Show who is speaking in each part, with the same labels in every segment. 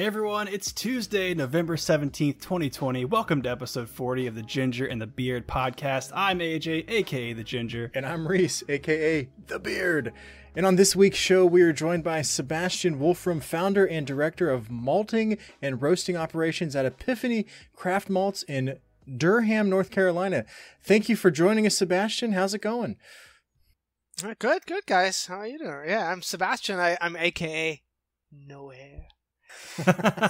Speaker 1: Hey everyone, it's Tuesday, November 17th, 2020. Welcome to episode 40 of the Ginger and the Beard podcast. I'm AJ, aka The Ginger.
Speaker 2: And I'm Reese, aka The Beard. And on this week's show, we are joined by Sebastian Wolfrum, founder and director of malting and roasting operations at Epiphany Craft Malts in Durham, North Carolina. Thank you for joining us, Sebastian. How's it going?
Speaker 3: Good, good, guys. How are you doing? Yeah, I'm Sebastian. I, I'm aka No Hair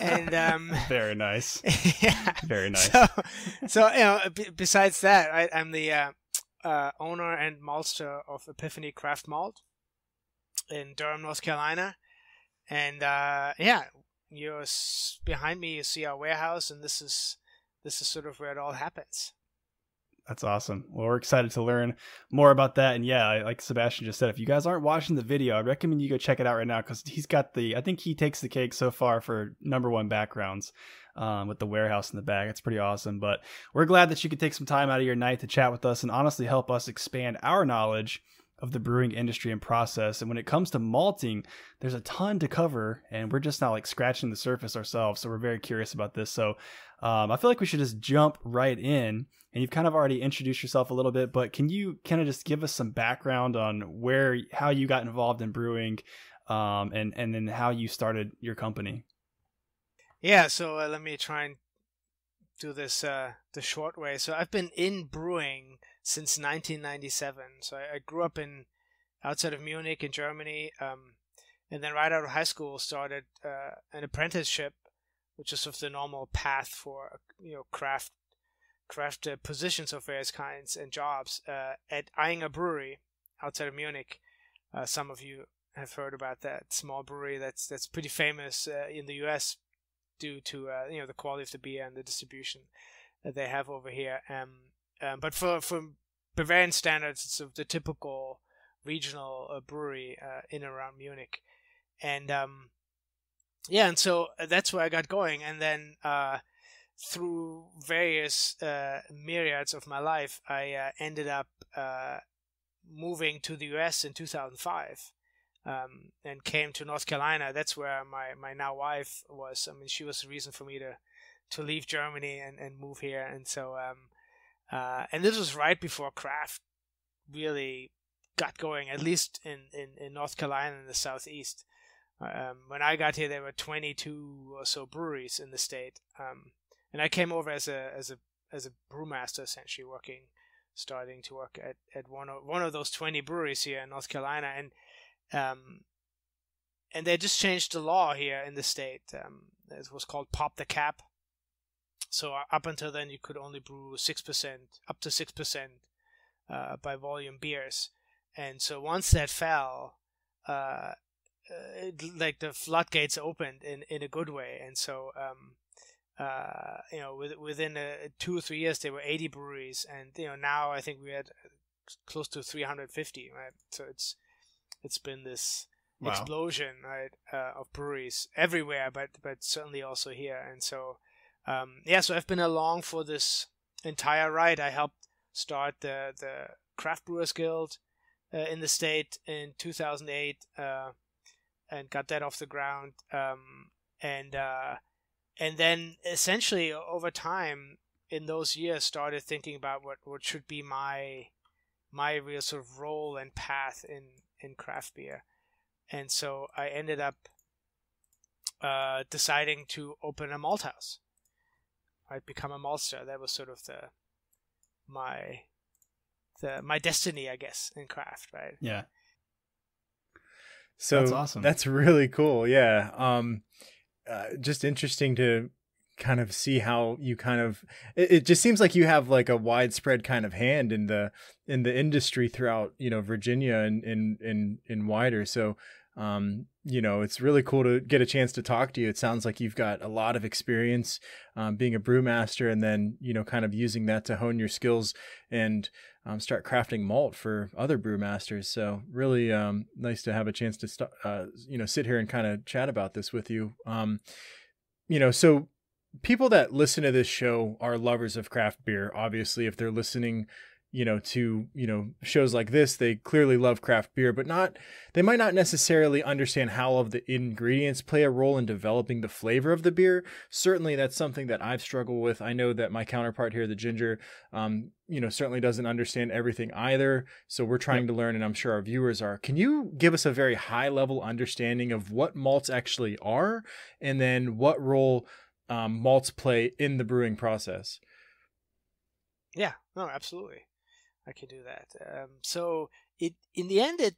Speaker 1: and um, very nice.
Speaker 3: Yeah,
Speaker 1: very nice.
Speaker 3: So, so you know, b- besides that, I, am the uh, uh, owner and maltster of Epiphany Craft Malt in Durham, North Carolina, and uh, yeah, you're behind me. You see our warehouse, and this is this is sort of where it all happens.
Speaker 1: That's awesome. Well, we're excited to learn more about that. And yeah, like Sebastian just said, if you guys aren't watching the video, I recommend you go check it out right now because he's got the, I think he takes the cake so far for number one backgrounds um, with the warehouse in the back. It's pretty awesome. But we're glad that you could take some time out of your night to chat with us and honestly help us expand our knowledge of the brewing industry and process. And when it comes to malting, there's a ton to cover, and we're just not like scratching the surface ourselves. So we're very curious about this. So um, I feel like we should just jump right in and you've kind of already introduced yourself a little bit, but can you kind of just give us some background on where, how you got involved in brewing, um, and and then how you started your company?
Speaker 3: Yeah, so uh, let me try and do this uh, the short way. So I've been in brewing since 1997. So I, I grew up in outside of Munich in Germany, um, and then right out of high school started uh, an apprenticeship, which is sort of the normal path for you know craft craft uh, positions of various kinds and jobs uh, at Ayinger Brewery outside of Munich. Uh, some of you have heard about that small brewery that's that's pretty famous uh, in the U.S. due to uh, you know the quality of the beer and the distribution that they have over here. Um, um, but for for Bavarian standards, it's sort of the typical regional brewery in and around Munich, and um, yeah, and so that's where I got going, and then through various uh, myriads of my life, I uh, ended up uh, moving to the U.S. in 2005 um, and came to North Carolina. That's where my, my now wife was. I mean, she was the reason for me to to leave Germany and, and move here. And so, um, uh, and this was right before craft really got going, at least in, in, in North Carolina in the southeast. Um, when I got here, there were 22 or so breweries in the state. Um, and I came over as a as a as a brewmaster, essentially working, starting to work at, at one of one of those twenty breweries here in North Carolina, and um, and they just changed the law here in the state. Um, it was called pop the cap. So uh, up until then, you could only brew six percent, up to six percent, uh, by volume beers, and so once that fell, uh, it, like the floodgates opened in in a good way, and so um, uh, you know, with, within a, two or three years, there were 80 breweries, and you know now I think we had close to 350. Right, so it's it's been this wow. explosion right uh, of breweries everywhere, but but certainly also here. And so um, yeah, so I've been along for this entire ride. I helped start the the Craft Brewers Guild uh, in the state in 2008, uh, and got that off the ground. Um, and uh, and then essentially over time in those years started thinking about what, what should be my my real sort of role and path in in craft beer. And so i ended up uh, deciding to open a malt house. I'd become a maltster. That was sort of the my the my destiny i guess in craft right?
Speaker 1: Yeah.
Speaker 2: So that's awesome. that's really cool. Yeah um uh, just interesting to kind of see how you kind of it, it, just seems like you have like a widespread kind of hand in the in the industry throughout you know Virginia and in in in wider. So um you know it's really cool to get a chance to talk to you it sounds like you've got a lot of experience um, being a brewmaster and then you know kind of using that to hone your skills and um, start crafting malt for other brewmasters. So really um, nice to have a chance to st- uh, you know sit here and kind of chat about this with you. Um, you know, so people that listen to this show are lovers of craft beer. Obviously, if they're listening you know to you know shows like this they clearly love craft beer but not they might not necessarily understand how all of the ingredients play a role in developing the flavor of the beer. Certainly that's something that i've struggled with. I know that my counterpart here the ginger um, you know certainly doesn't understand everything either so we're trying yep. to learn and i'm sure our viewers are. Can you give us a very high level understanding of what malts actually are and then what role um, malts play in the brewing process?
Speaker 3: Yeah. No absolutely I can do that. Um, so it in the end it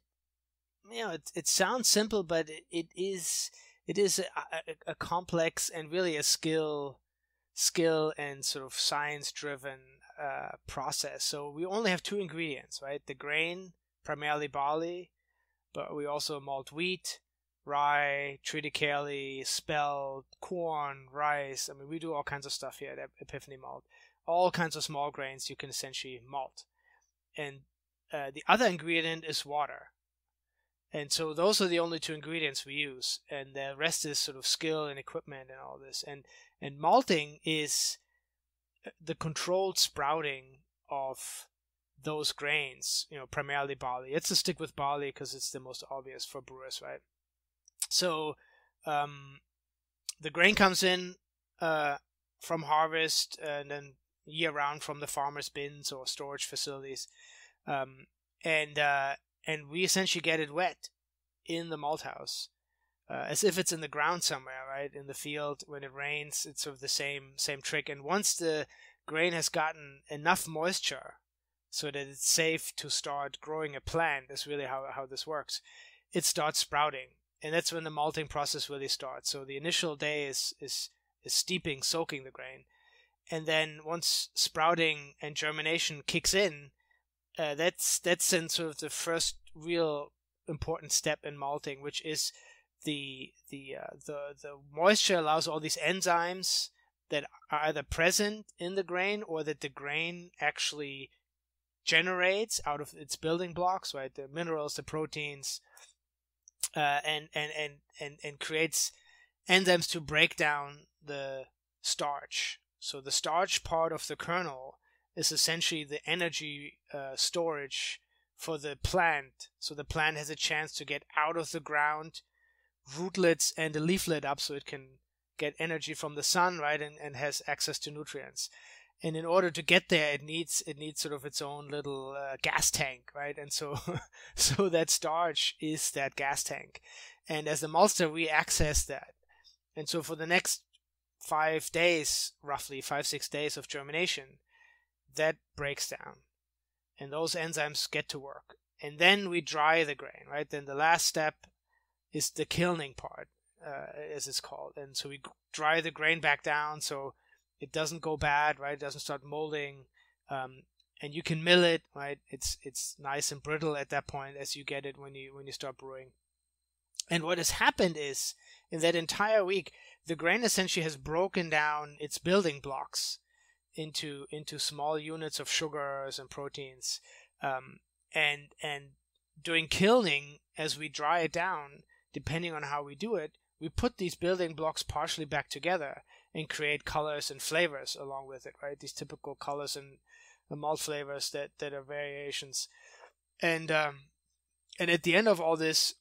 Speaker 3: you know it, it sounds simple, but it, it is it is a, a, a, complex and really a skill skill and sort of science driven uh, process. So we only have two ingredients, right? The grain, primarily barley, but we also malt wheat, rye, triticale, spelt, corn, rice. I mean, we do all kinds of stuff here at Epiphany Malt. All kinds of small grains you can essentially malt and uh, the other ingredient is water. And so those are the only two ingredients we use, and the rest is sort of skill and equipment and all this. And and malting is uh, the controlled sprouting of those grains, you know, primarily barley. It's a stick with barley because it's the most obvious for brewers, right? So um, the grain comes in uh, from harvest and then year round from the farmers' bins or storage facilities, um, and uh, and we essentially get it wet in the malt house. Uh, as if it's in the ground somewhere, right? In the field when it rains, it's sort of the same same trick. And once the grain has gotten enough moisture so that it's safe to start growing a plant, is really how, how this works. It starts sprouting, and that's when the malting process really starts. So the initial day is is is steeping, soaking the grain, and then once sprouting and germination kicks in, uh, that's that's in sort of the first real important step in malting, which is the the uh, the the moisture allows all these enzymes that are either present in the grain or that the grain actually generates out of its building blocks, right? The minerals, the proteins, uh, and, and and and and creates enzymes to break down the starch so the starch part of the kernel is essentially the energy uh, storage for the plant. So the plant has a chance to get out of the ground, rootlets and a leaflet up so it can get energy from the sun, right, and, and has access to nutrients. And in order to get there, it needs it needs sort of its own little uh, gas tank, right? And so so that starch is that gas tank. And as the maltster, we access that. And so for the next five days, roughly five, six days of germination, that breaks down. And those enzymes get to work. And then we dry the grain, right? Then the last step is the kilning part, uh, as it's called. And so we dry the grain back down so it doesn't go bad, right? It doesn't start molding. Um, and you can mill it, right? It's it's nice and brittle at that point as you get it when you when you start brewing. And what has happened is in that entire week, the grain essentially has broken down its building blocks into into small units of sugars and proteins, um, and and doing kilning as we dry it down, depending on how we do it, we put these building blocks partially back together and create colors and flavors along with it, right? These typical colors and the malt flavors that that are variations, and um, and at the end of all this,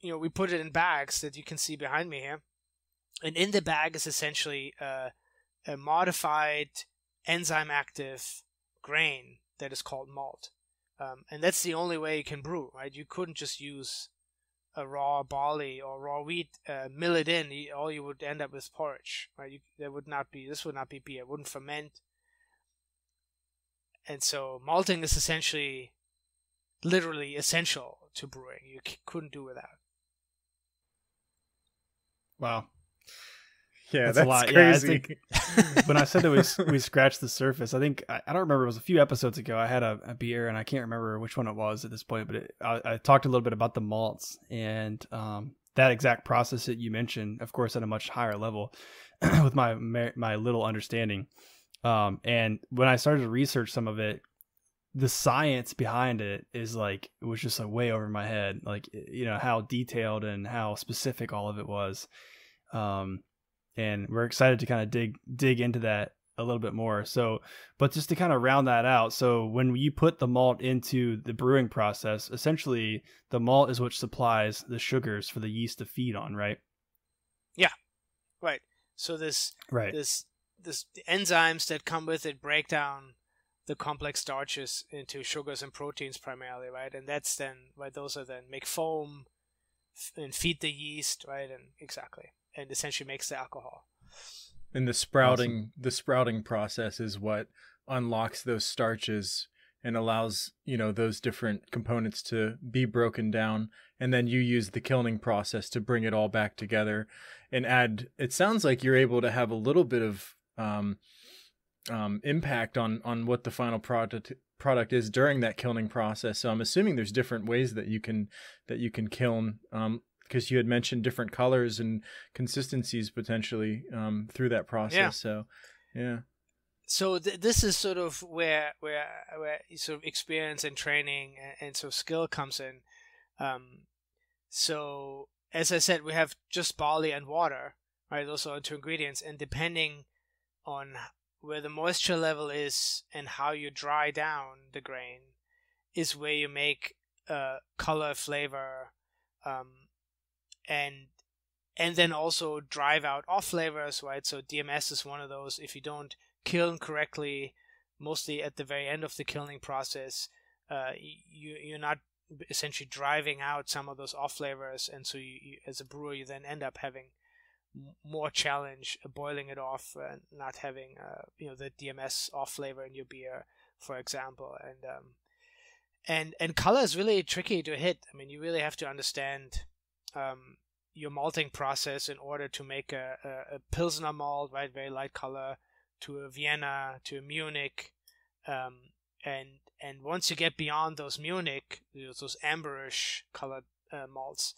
Speaker 3: you know, we put it in bags that you can see behind me here and in the bag is essentially a modified enzyme active grain that is called malt. Um, and that's the only way you can brew, right? You couldn't just use a raw barley or raw wheat, uh, mill it in. All you would end up with porridge, right? You, there would not be this would not be beer. It wouldn't ferment. And so malting is essentially, literally essential to brewing. You c- couldn't do without.
Speaker 1: Wow,
Speaker 2: yeah, that's, that's a lot. crazy.
Speaker 1: Yeah, I think when I said that we we scratched the surface, I think I, I, don't remember. It was a few episodes ago. I had a, a, beer, and I can't remember which one it was at this point. But it, I, I, talked a little bit about the malts and um, that exact process that you mentioned. Of course, at a much higher level, with my my little understanding. Um, and when I started to research some of it, the science behind it is like it was just like way over my head. Like you know how detailed and how specific all of it was. Um, and we're excited to kind of dig dig into that a little bit more. So, but just to kind of round that out, so when you put the malt into the brewing process, essentially the malt is what supplies the sugars for the yeast to feed on, right?
Speaker 3: Yeah, right. So this
Speaker 1: right
Speaker 3: this this the enzymes that come with it break down the complex starches into sugars and proteins primarily, right? And that's then right. Those are then make foam and feed the yeast, right? And exactly, and essentially makes the alcohol.
Speaker 2: And the sprouting awesome. the sprouting process is what unlocks those starches and allows you know those different components to be broken down and then you use the kilning process to bring it all back together and add it sounds like you're able to have a little bit of um, um, impact on on what the final product product is during that kilning process. So I'm assuming there's different ways that you can that you can kiln because um, you had mentioned different colors and consistencies potentially um, through that process. Yeah. So yeah.
Speaker 3: So th- this is sort of where where where sort of experience and training and, and sort of skill comes in. Um, so as I said, we have just barley and water, right? Those are two ingredients, and depending on where the moisture level is and how you dry down the grain is where you make uh, color, flavor, um, and and then also drive out off flavors, right? So DMS is one of those. If you don't kiln correctly, mostly at the very end of the kilning process, uh, you you're not essentially driving out some of those off flavors, and so you, you as a brewer you then end up having more challenge boiling it off and not having uh, you know the DMS off flavor in your beer, for example, and um, and and color is really tricky to hit. I mean, you really have to understand um, your malting process in order to make a, a, a, pilsner malt, right? Very light color to a Vienna to a Munich, um, and and once you get beyond those Munich, those amberish colored uh, malts,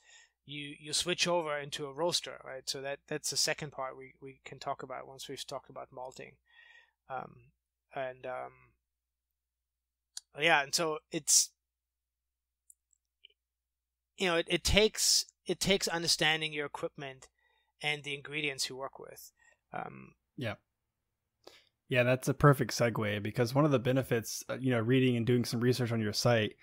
Speaker 3: you you switch over into a roaster, right? So that that's the second part we, we can talk about once we've talked about malting, um, and um, yeah, and so it's you know it, it takes it takes understanding your equipment and the ingredients you work with. Um,
Speaker 1: yeah. Yeah, that's a perfect segue because one of the benefits, uh, you know, reading and doing some research on your site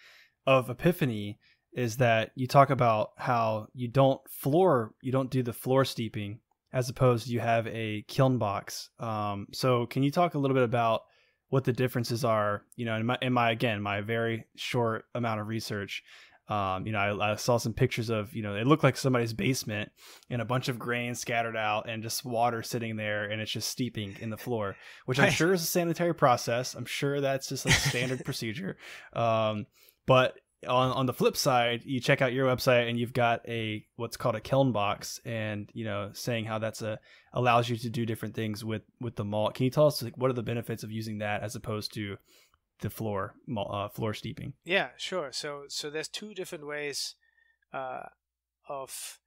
Speaker 1: of Epiphany is that you talk about how you don't floor you don't do the floor steeping as opposed to you have a kiln box. Um, so can you talk a little bit about what the differences are? You know, in my, in my again my very short amount of research, um, you know, I, I, saw some pictures of you know it looked like somebody's basement and a bunch of grain scattered out and just water sitting there and it's just steeping in the floor, which I'm sure is a sanitary process. I'm sure that's just a standard procedure. Um, but on on the flip side, you check out your website and you've got a what's called a kiln box, and you know saying how that's a allows you to do different things with with the malt. Can you tell us like what are the benefits of using that as opposed to the floor uh, floor steeping?
Speaker 3: Yeah, sure. So so there's two different ways uh, of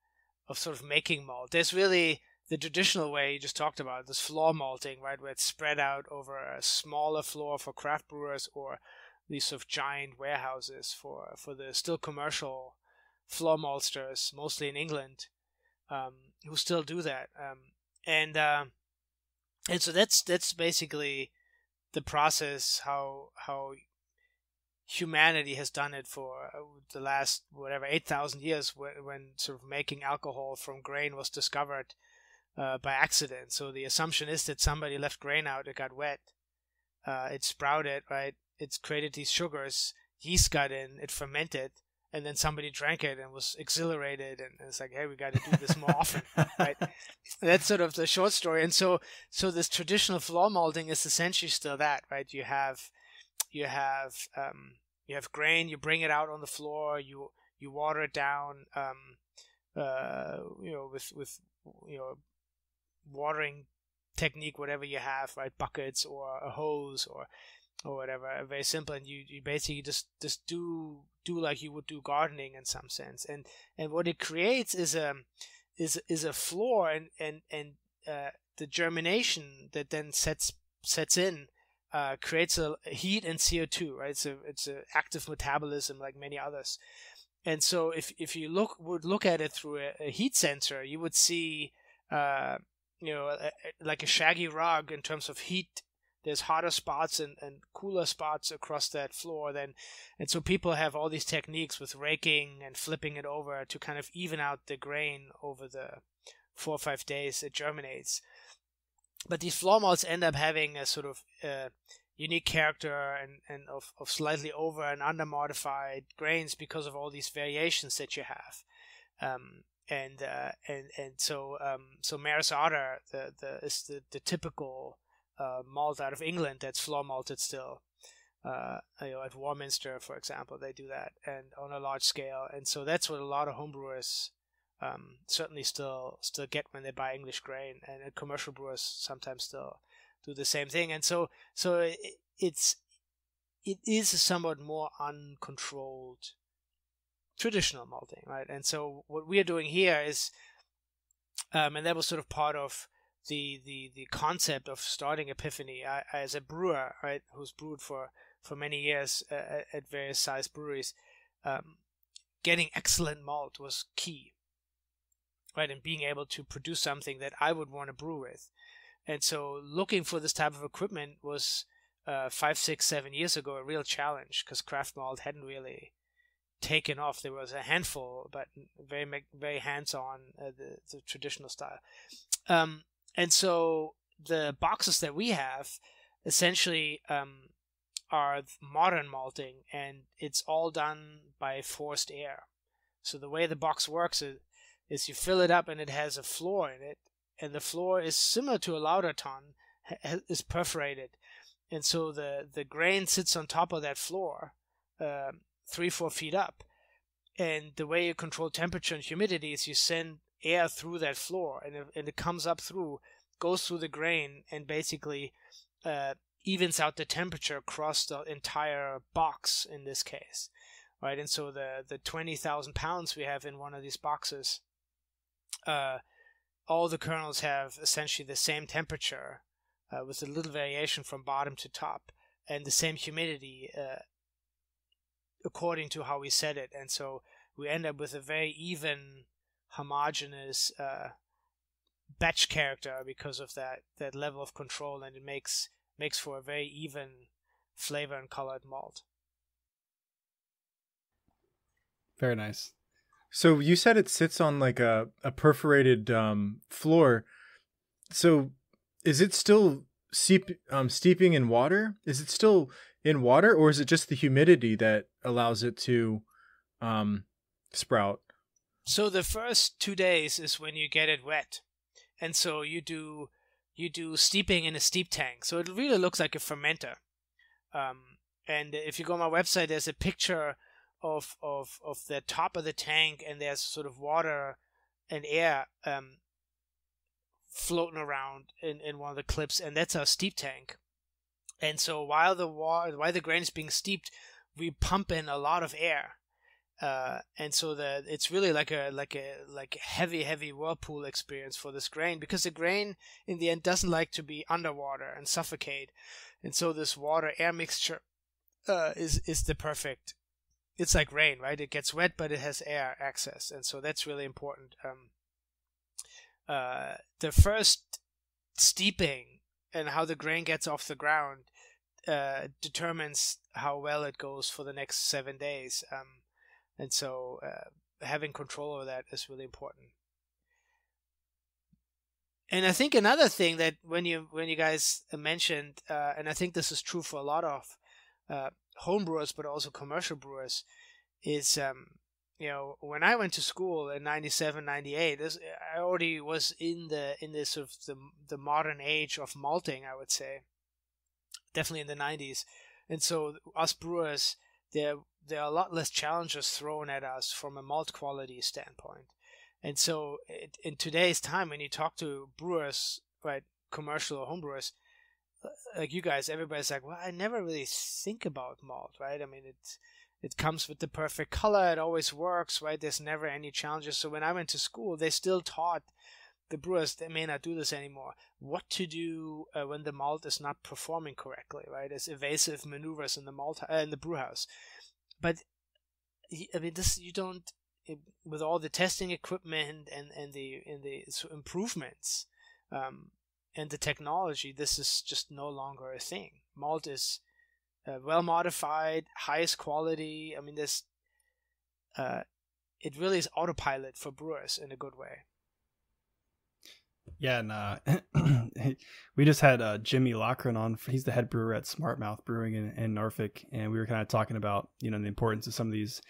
Speaker 3: of sort of making malt. There's really the traditional way you just talked about, this floor malting, right, where it's spread out over a smaller floor for craft brewers or these sort of giant warehouses for for the still commercial floor maltsters, mostly in England, um, who still do that. Um, and uh, and so that's that's basically the process how how humanity has done it for uh, the last whatever 8000 years when, when sort of making alcohol from grain was discovered uh, by accident so the assumption is that somebody left grain out it got wet uh, it sprouted right it's created these sugars, yeast got in, it fermented, and then somebody drank it and was exhilarated and it's like hey we got to do this more often right? That's sort of the short story and so so this traditional floor malting is essentially still that right? You have you have um, you have grain you bring it out on the floor you you water it down um, uh, you know with with you know watering technique whatever you have right? Buckets or a hose or or whatever very simple and you, you basically just just do do like you would do gardening in some sense. And and what it creates is a is is a floor and and and uh, the germination that then sets sets in uh, creates a heat and CO2 right? It's a it's an active metabolism like many others. And so if if you look would look at it through a, a heat sensor you would see uh, you know a, a, like a shaggy rug in terms of heat there's hotter spots and, and cooler spots across that floor then and so people have all these techniques with raking and flipping it over to kind of even out the grain over the four or five days it germinates. But these floor malts end up having a sort of uh, unique character and, and of, of slightly over and under modified grains because of all these variations that you have. Um, and uh, and and so um, so Maris Otter the the is the, the typical uh, malt out of England that's floor malted still. Uh, you know, at Warminster, for example, they do that and on a large scale, and so that's what a lot of homebrewers um, certainly still still get when they buy English grain, and commercial brewers sometimes still do the same thing. And so so it, it's it is a somewhat more uncontrolled traditional malting, right? And so what we are doing here is, um, and that was sort of part of the the the concept of starting Epiphany I, as a brewer, right, who's brewed for for many years uh, at various size breweries. Um, getting excellent malt was key, right, and being able to produce something that I would want to brew with. And so, looking for this type of equipment was uh, five, six, seven years ago a real challenge because craft malt hadn't really taken off. There was a handful, but very very hands on uh, the, the traditional style. Um, and so the boxes that we have essentially um, are modern malting, and it's all done by forced air. So the way the box works is, is you fill it up, and it has a floor in it, and the floor is similar to a lauter tun, is perforated, and so the the grain sits on top of that floor, uh, three four feet up, and the way you control temperature and humidity is you send air through that floor and it, and it comes up through goes through the grain and basically uh, evens out the temperature across the entire box in this case right? And so the the 20,000 pounds we have in one of these boxes uh, all the kernels have essentially the same temperature uh, with a little variation from bottom to top and the same humidity uh, according to how we set it. And so we end up with a very even homogeneous uh, batch character because of that that level of control, and it makes makes for a very even flavor and colored malt.
Speaker 1: Very nice.
Speaker 2: So you said it sits on like a a perforated um, floor. So is it still steep, um, steeping in water? Is it still in water, or is it just the humidity that allows it to um, sprout?
Speaker 3: So the first two days is when you get it wet, and so you do you do steeping in a steep tank. So it really looks like a fermenter. Um, and if you go on my website, there's a picture of of of the top of the tank, and there's sort of water and air um, floating around in, in one of the clips, and that's our steep tank. And so while the water, while the grain is being steeped, we pump in a lot of air uh, and so the it's really like a like a like heavy heavy whirlpool experience for this grain because the grain in the end doesn't like to be underwater and suffocate, and so this water air mixture uh, is is the perfect. It's like rain, right? It gets wet, but it has air access, and so that's really important. Um, uh, the first steeping and how the grain gets off the ground uh, determines how well it goes for the next seven days. Um, and so uh, having control over that is really important. And i think another thing that when you when you guys mentioned uh, and i think this is true for a lot of uh, home brewers but also commercial brewers is um, you know when i went to school in 97 98 this, i already was in the in this sort of the, the modern age of malting i would say. Definitely in the 90s and so us brewers there there are a lot less challenges thrown at us from a malt quality standpoint. And so, it, in today's time, when you talk to brewers, right, commercial or home brewers, uh, like you guys, everybody's like, "Well, I never really think about malt, right? I mean, it it comes with the perfect color. It always works, right? There's never any challenges." So when I went to school, they still taught the brewers they may not do this anymore. What to do uh, when the malt is not performing correctly, right? As evasive maneuvers in the malt uh, in the brew house but I mean, this you don't with all the testing equipment and and the and the improvements, um, and the technology, this is just no longer a thing. Malt is uh, well modified, highest quality. I mean, this uh, it really is autopilot for brewers in a good way.
Speaker 1: Yeah, and uh, we just had uh, Jimmy Lochran on. He's the head brewer at Smartmouth Brewing in, in Norfolk, and we were kind of talking about you know the importance of some of these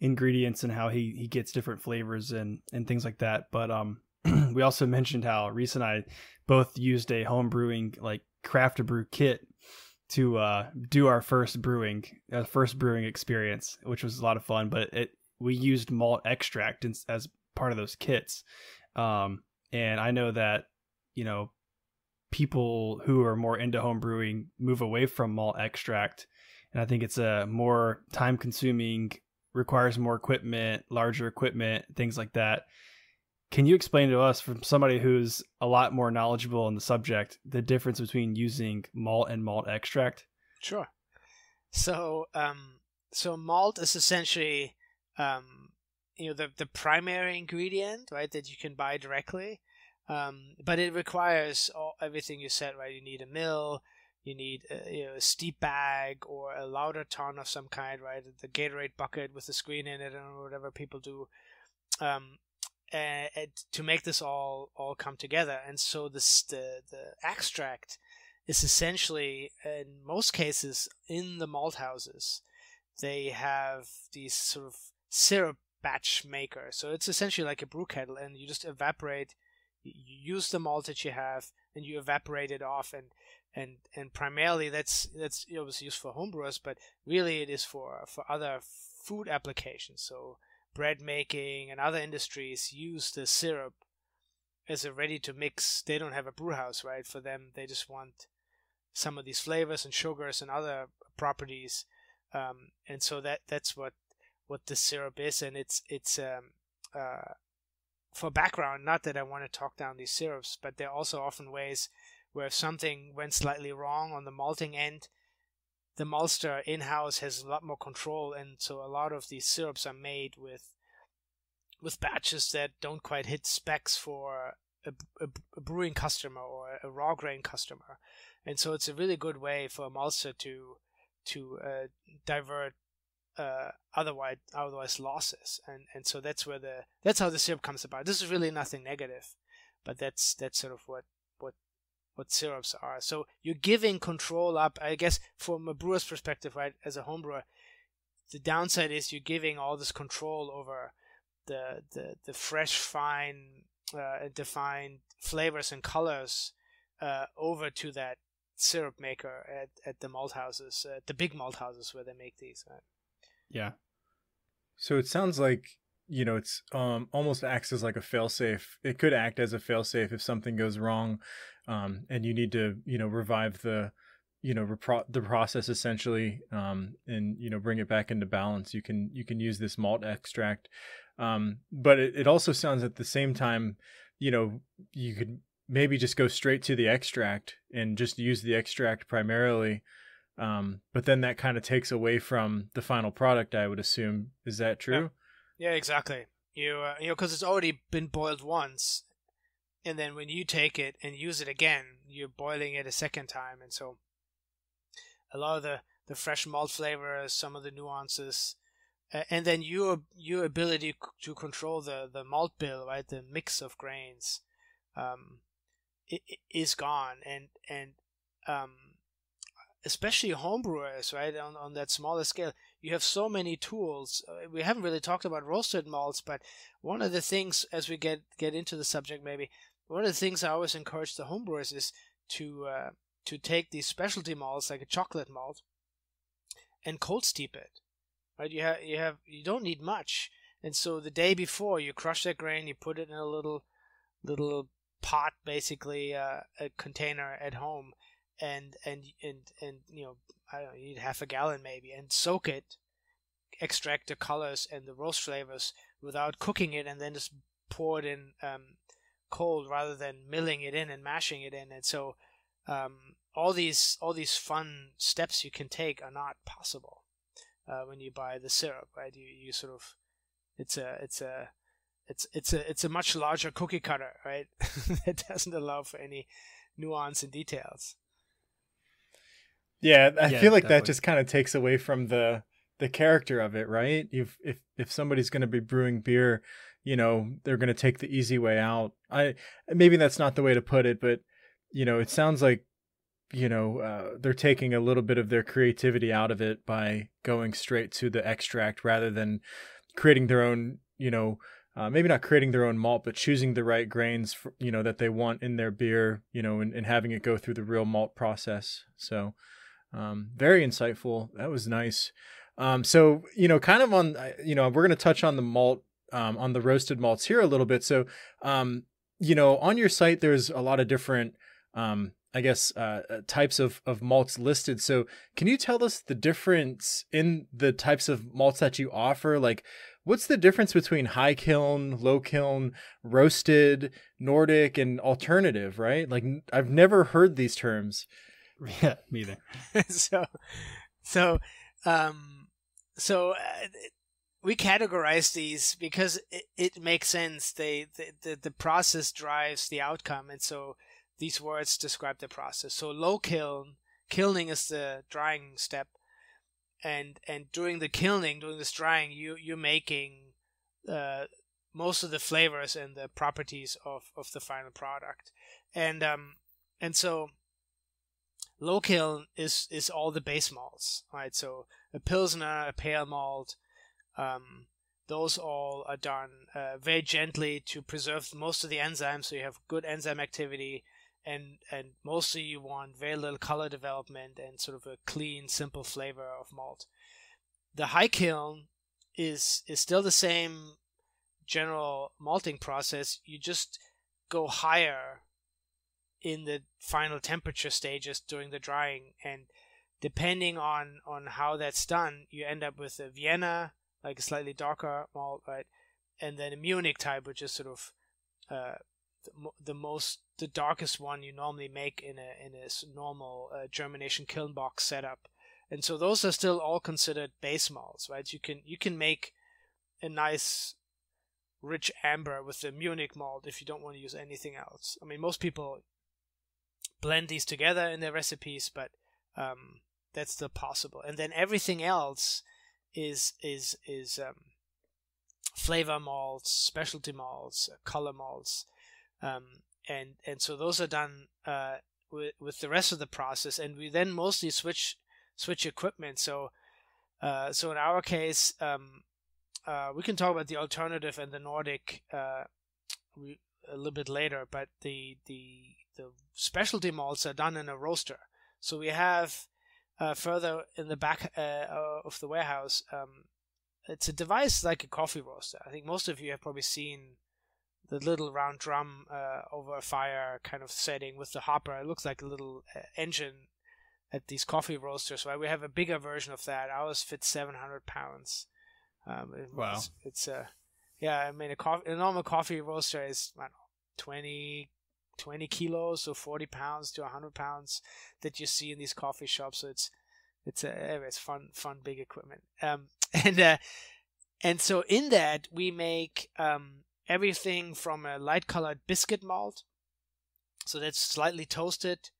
Speaker 1: ingredients and how he he gets different flavors and and things like that. But um, we also mentioned how Reese and I both used a home brewing like craft brew kit to uh, do our first brewing, uh, first brewing experience, which was a lot of fun. But it we used malt extract as part of those kits, um, and I know that you know people who are more into home brewing move away from malt extract, and I think it's a more time consuming, requires more equipment, larger equipment, things like that. Can you explain to us, from somebody who's a lot more knowledgeable in the subject, the difference between using malt and malt extract?
Speaker 3: Sure. So, um, so malt is essentially, um, you know, the the primary ingredient, right, that you can buy directly. Um, but it requires all, everything you said, right? You need a mill, you need a, you know, a steep bag or a lauter tun of some kind, right? The Gatorade bucket with the screen in it, or whatever people do. Um, uh, to make this all all come together. And so this the the extract is essentially in most cases in the malt houses they have these sort of syrup batch maker. So it's essentially like a brew kettle, and you just evaporate. You use the malt that you have, and you evaporate it off, and and and primarily that's that's obviously used for homebrewers, but really it is for for other food applications. So bread making and other industries use the syrup as a ready to mix. They don't have a brew house, right? For them, they just want some of these flavors and sugars and other properties, um, and so that that's what what the syrup is, and it's it's um, uh, for background. Not that I want to talk down these syrups, but there are also often ways where if something went slightly wrong on the malting end, the maltster in house has a lot more control, and so a lot of these syrups are made with with batches that don't quite hit specs for a, a, a brewing customer or a raw grain customer, and so it's a really good way for a maltster to to uh, divert uh, otherwise otherwise losses, and and so that's where the that's how the syrup comes about. This is really nothing negative, but that's that's sort of what what what syrups are. So you're giving control up, I guess, from a brewer's perspective, right? As a home brewer, the downside is you're giving all this control over the the, the fresh, fine, uh, defined flavors and colors uh, over to that syrup maker at, at the malt houses, uh, the big malt houses where they make these. Right?
Speaker 1: Yeah.
Speaker 2: So it sounds like you know it's um almost acts as like a failsafe it could act as a failsafe if something goes wrong um and you need to you know revive the you know repro- the process essentially um and you know bring it back into balance you can you can use this malt extract um but it, it also sounds at the same time you know you could maybe just go straight to the extract and just use the extract primarily um but then that kind of takes away from the final product i would assume is that true
Speaker 3: yeah. Yeah, exactly. You uh, you know because it's already been boiled once, and then when you take it and use it again, you're boiling it a second time, and so a lot of the the fresh malt flavors, some of the nuances, uh, and then your your ability to control the the malt bill, right, the mix of grains, um, it, it is gone, and and um, especially homebrewers, right, on on that smaller scale, you have so many tools. Uh, we haven't really talked about roasted malts, but one of the things as we get get into the subject, maybe one of the things I always encourage the homebrewers is to uh, to take these specialty malts like a chocolate malt and cold steep it. Right, you have you have you don't need much, and so the day before you crush that grain, you put it in a little little pot, basically uh, a container at home, and and and and you know I don't know, you need half a gallon maybe, and soak it, extract the colors and the roast flavors without cooking it, and then just pour it in um, cold rather than milling it in and mashing it in. And so um, all these all these fun steps you can take are not possible uh, when you buy the syrup, right? You you sort of it's a it's a it's it's a it's a much larger cookie cutter, right? that doesn't allow for any nuance and details.
Speaker 2: Yeah, I
Speaker 1: Yeah,
Speaker 2: feel like that just kind of takes away from the the character of it, right? If if if somebody's going to be brewing beer, you know, they're going to take the easy way out. I maybe that's not the way to put it, but you know, it sounds like you know uh, they're taking a little bit of their creativity out of it by going straight to the extract rather than creating their own, you know, uh, maybe not creating their own malt, but choosing the right grains, for, you know, that they want in their beer, you know, and, and having it go through the real malt process. So, um, very insightful. That was nice. Um, so, you know, kind of on, uh, you know, we're going to touch on the malt, um, on the roasted malts here a little bit. So, um, you know, on your site, there's a lot of different, um, I guess, uh, uh, types of, of malts listed. So, can you tell us the difference in the types of malts that you offer? Like, what's the difference between high kiln, low kiln, roasted, Nordic, and alternative? Right? Like, I've never heard these terms.
Speaker 1: Yeah, me either.
Speaker 3: so, so, um, so uh, we categorize these because it, it makes sense. They the, the the process drives the outcome, and so these words describe the process. So low kiln, kilning is the drying step, and and during the kilning, during this drying, you you're making uh, most of the flavors and the properties of of the final product, and um and so low kiln is is all the base malts, right? So a pilsner, a pale malt, um, those all are done uh, very gently to preserve most of the enzymes, so you have good enzyme activity, and and mostly you want very little color development and sort of a clean, simple flavor of malt. The high kiln is is still the same general malting process. You just go higher in the final temperature stages during the drying and depending on on how that's done you end up with a vienna like a slightly darker malt right? And then a munich type which is sort of uh, the, the most the darkest one you normally make in a in a normal uh, germination kiln box setup. And so those are still all considered base malts right? You can you can make a nice rich amber with the munich malt if you don't want to use anything else. I mean most people blend these together in their recipes, but um, that's still possible. And then everything else is is is um, flavor malts, specialty malts, color malts, um, and and so those are done uh, with with the rest of the process, and we then mostly switch switch equipment. So uh, so in our case, um, uh, we can talk about the alternative and the Nordic uh, we, a little bit later, but the the the specialty malts are done in a roaster. So we have uh, further in the back uh, of the warehouse, um, it's a device like a coffee roaster. I think most of you have probably seen the little round drum uh, over a fire kind of setting with the hopper. It looks like a little uh, engine at these coffee roasters. Right, we have a bigger version of that. Ours fits 700 pounds. Um, it-
Speaker 1: Wow.
Speaker 3: It's, it's a yeah. I mean, a, coffee, a normal coffee roaster is I don't know 20 20 kilos so 40 pounds to 100 pounds that you see in these coffee shops. So it's it's a it's fun fun big equipment. Um and uh and so in that we make um everything from a light colored biscuit malt so that's slightly toasted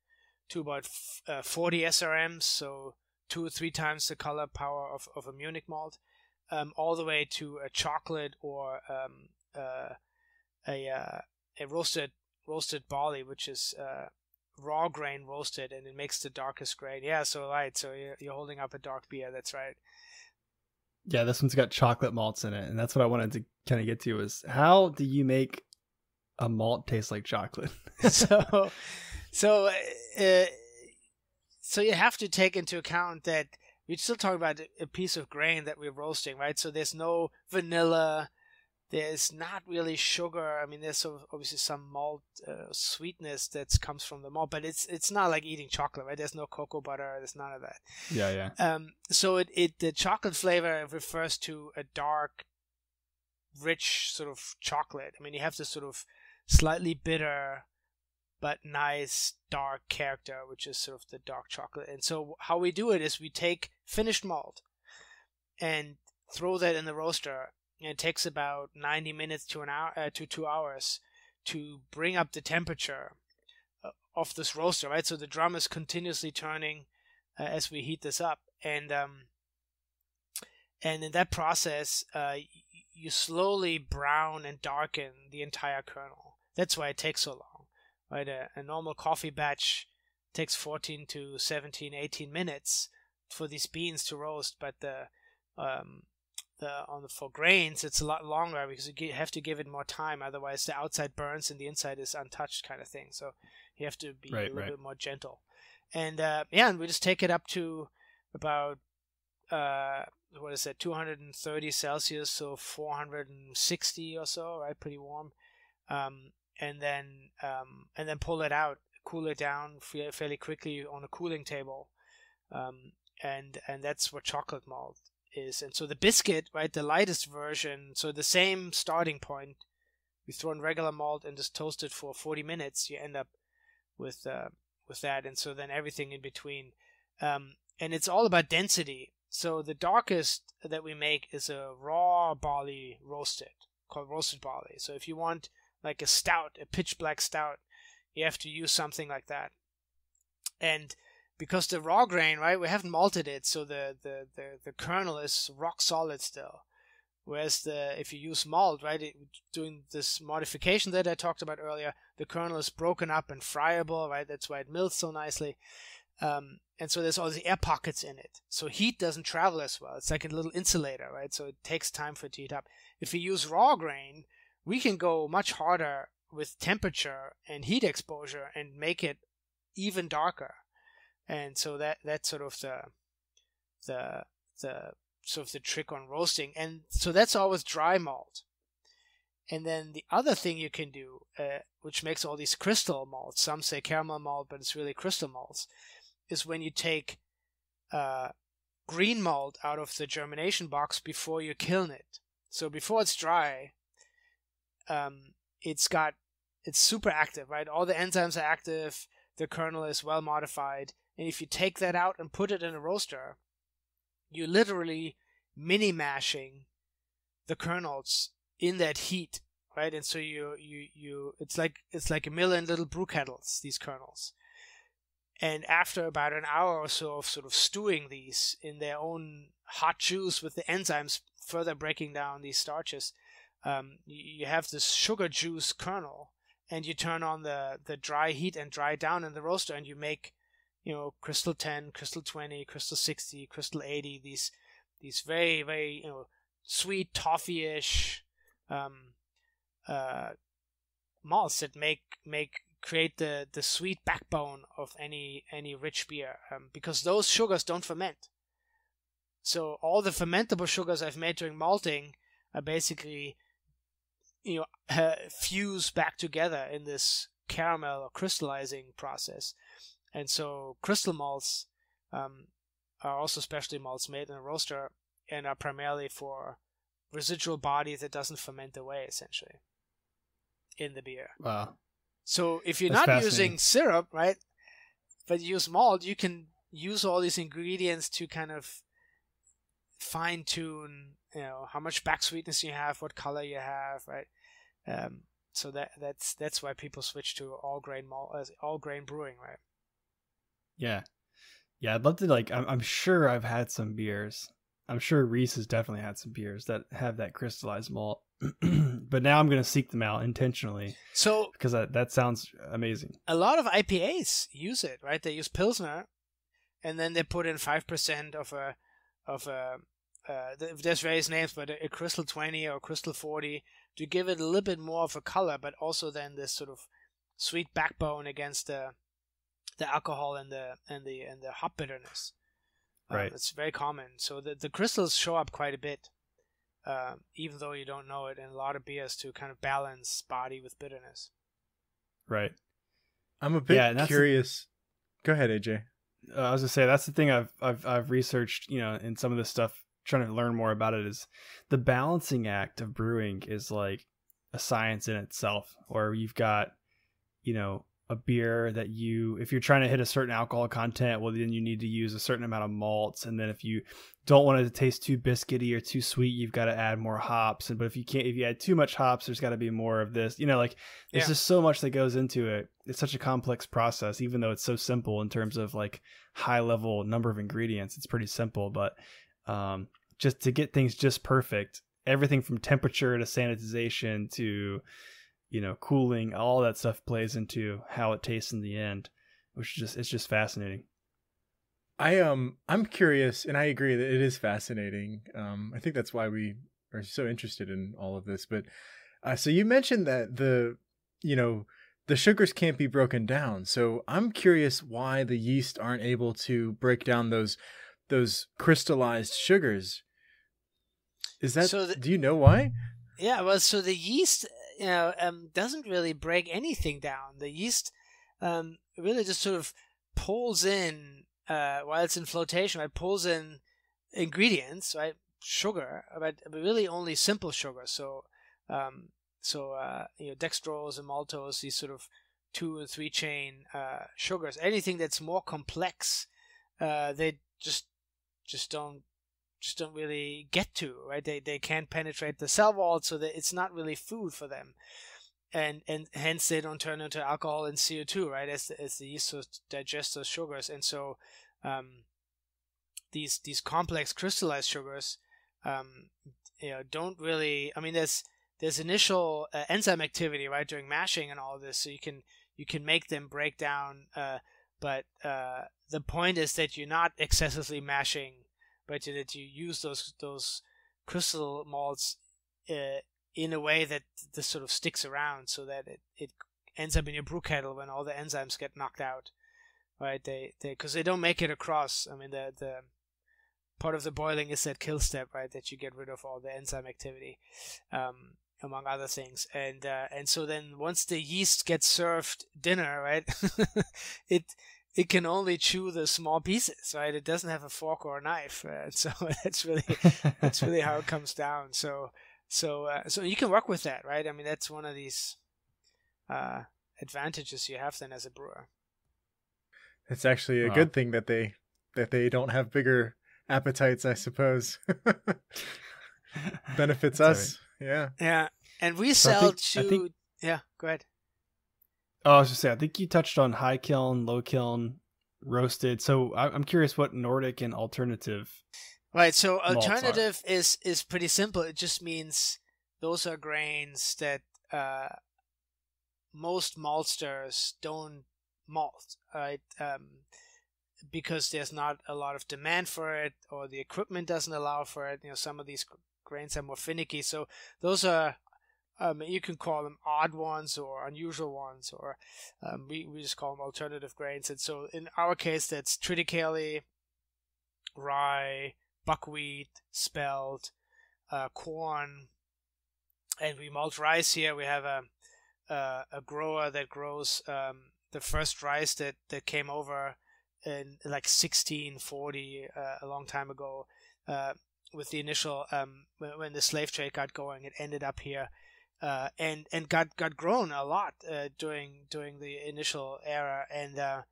Speaker 3: to about f- uh, 40 srms so two or three times the color power of, of a munich malt um, all the way to a chocolate or um, uh, a uh, a roasted roasted barley, which is uh, raw grain roasted, and it makes the darkest grain. Yeah, so right, so you're, you're holding up a dark beer. That's right.
Speaker 1: Yeah, this one's got chocolate malts in it, and that's what I wanted to kind of get to is how do you make a malt taste like chocolate?
Speaker 3: so, so, uh, so you have to take into account that we're still talking about a piece of grain that we're roasting, right? So there's no vanilla. There's not really sugar. I mean, there's obviously some malt uh, sweetness that comes from the malt, but it's it's not like eating chocolate, right? There's no cocoa butter. There's none of that.
Speaker 1: yeah, yeah.
Speaker 3: Um, so it, it the chocolate flavor refers to a dark, rich sort of chocolate. I mean, you have this sort of slightly bitter, but nice dark character, which is sort of the dark chocolate. And so how we do it is we take finished malt and throw that in the roaster, and it takes about 90 minutes to an hour uh, to two hours to bring up the temperature uh, of this roaster, right? So the drum is continuously turning uh, as we heat this up, and um, and in that process, uh, you slowly brown and darken the entire kernel. That's why it takes so long, right? A, a normal coffee batch takes 14 to 17, 18 minutes for these beans to roast, but the um, the on the for grains it's a lot longer because you have to give it more time. Otherwise, the outside burns and the inside is untouched, kind of thing. So you have to be right, a little right. bit more gentle. And uh, yeah, and we just take it up to about uh, what is that 230 celsius so 460 or so right pretty warm um, and then um, and then pull it out cool it down fairly quickly on a cooling table um, and and that's what chocolate malt is and so the biscuit right the lightest version so the same starting point we throw in regular malt and just toast it for 40 minutes you end up with uh, with that and so then everything in between um, and it's all about density so the darkest that we make is a raw barley roasted, called roasted barley. So if you want like a stout, a pitch black stout, you have to use something like that. And because the raw grain, right, we haven't malted it, so the, the, the, the kernel is rock solid still. Whereas the if you use malt, right, it, doing this modification that I talked about earlier, the kernel is broken up and friable, right? That's why it melts so nicely. Um, and so there's all these air pockets in it. So heat doesn't travel as well. It's like a little insulator, right? So it takes time for it to heat up. If we use raw grain, we can go much harder with temperature and heat exposure and make it even darker. And so that that's sort of the the the sort of the trick on roasting. And so that's always dry malt. And then the other thing you can do, uh, which makes all these crystal malts, some say caramel malt, but it's really crystal malts, is when you take uh, green malt out of the germination box before you kiln it. So before it's dry, um, it's got it's super active, right? All the enzymes are active. The kernel is well modified, and if you take that out and put it in a roaster, you're literally mini mashing the kernels in that heat, right? And so you you you it's like it's like a million little brew kettles. These kernels, and after about an hour or so of sort of stewing these in their own hot juice with the enzymes further breaking down these starches, um, you have this sugar juice kernel, and you turn on the, the dry heat and dry down in the roaster, and you make, you know, crystal 10, crystal 20, crystal 60, crystal 80, these these very very you know sweet toffee-ish um, uh, malts that make make create the the sweet backbone of any any rich beer um, because those sugars don't ferment. So all the fermentable sugars I've made during malting are basically you know uh, fuse back together in this caramel or crystallizing process, and so crystal malts um, are also specialty malts made in a roaster and are primarily for residual body that doesn't ferment away essentially in the beer.
Speaker 1: Wow.
Speaker 3: So if you're That's not using syrup, right, but you use malt, you can use all these ingredients to kind of fine tune, you know, how much back sweetness you have, what color you have, right? Um, so that that's that's why people switch to all grain malt, uh, all grain brewing, right?
Speaker 1: Yeah, yeah. I'd love to like. I'm, I'm sure I've had some beers. I'm sure Reese has definitely had some beers that have that crystallized malt. but now I'm going to seek them out intentionally.
Speaker 3: So
Speaker 1: because that, that sounds amazing.
Speaker 3: A lot of IPAs use it, right? They use pilsner, and then they put in five percent of a of a uh, there's various names, but a, a, crystal 20 or crystal 40 to give it a little bit more of a color, but also then this sort of sweet backbone against the the alcohol and the and the and the hop bitterness. Um, right. It's very common. So the the crystals show up quite a bit uh, even though you don't know it, and a lot of beers to kind of balance body with bitterness.
Speaker 1: Right.
Speaker 2: I'm a bit yeah, curious. The, Go ahead, AJ.
Speaker 1: Uh, I was gonna say that's the thing I've I've I've researched, you know, in some of this stuff, trying to learn more about it. Is the balancing act of brewing is like a science in itself, or you've got, you know, a beer that you if you're trying to hit a certain alcohol content well then you need to use a certain amount of malts. And then if you don't want it to taste too biscuity or too sweet you've got to add more hops. And but if you can't if you add too much hops there's got to be more of this you know like there's yeah. just so much that goes into it. It's such a complex process even though it's so simple in terms of like high level number of ingredients it's pretty simple. But um just to get things just perfect everything from temperature to sanitization to you know cooling all that stuff plays into how it tastes in the end which is just it's just fascinating.
Speaker 2: I um i'm curious and i agree that it is fascinating. Um i think that's why we are so interested in all of this but uh, so you mentioned that the you know the sugars can't be broken down. So i'm curious why the yeast aren't able to break down those those crystallized sugars. Is that so the, do you know why?
Speaker 3: Yeah well so the yeast you know, um, doesn't really break anything down. The yeast um, really just sort of pulls in uh, while it's in flotation, right? Pulls in ingredients, right? Sugar, but really only simple sugar. So, um, so uh, you know, dextrose and maltose, these sort of two and three chain uh, sugars. Anything that's more complex, uh, they just just don't just don't really get to, right? They they can't penetrate the cell wall, so that it's not really food for them, and and hence they don't turn into alcohol and CO two, right? As the, as the yeast digest those sugars, and so um, these these complex crystallized sugars, um, you know, don't really. I mean, there's there's initial uh, enzyme activity, right, during mashing and all this, so you can you can make them break down. Uh, but uh, the point is that you're not excessively mashing but that you use those those crystal malts uh, in a way that this sort of sticks around, so that it, it ends up in your brew kettle when all the enzymes get knocked out, right? They they because they don't make it across. I mean the the part of the boiling is that kill step, right? That you get rid of all the enzyme activity. Um, among other things. And uh, and so then once the yeast gets served dinner, right, it it can only chew the small pieces, right? It doesn't have a fork or a knife, uh, so that's really that's really how it comes down. So so uh, so you can work with that, right? I mean, that's one of these uh, advantages you have then as a brewer.
Speaker 2: It's actually a wow. good thing that they that they don't have bigger appetites, I suppose. Benefits us, right. yeah.
Speaker 3: Yeah, and we so sell think, to. Think... Yeah, go ahead.
Speaker 1: Oh, I was just say, I think you touched on high kiln, low kiln, roasted. So I'm curious what Nordic and alternative.
Speaker 3: Right. So alternative is is pretty simple. It just means those are grains that uh, most maltsters don't malt, right? Um, because there's not a lot of demand for it, or the equipment doesn't allow for it. You know, some of these grains are more finicky. So those are um, you can call them odd ones or unusual ones, or um, we, we just call them alternative grains. And so in our case, that's triticale, rye, buckwheat, spelt, uh, corn, and we malt rice here. We have a a, grower that grows um, the first rice that, that came over in like 1640, uh, a long time ago. Uh, with the initial um, when the slave trade got going, it ended up here uh, and and got got grown a lot uh, during during the initial era, and uh,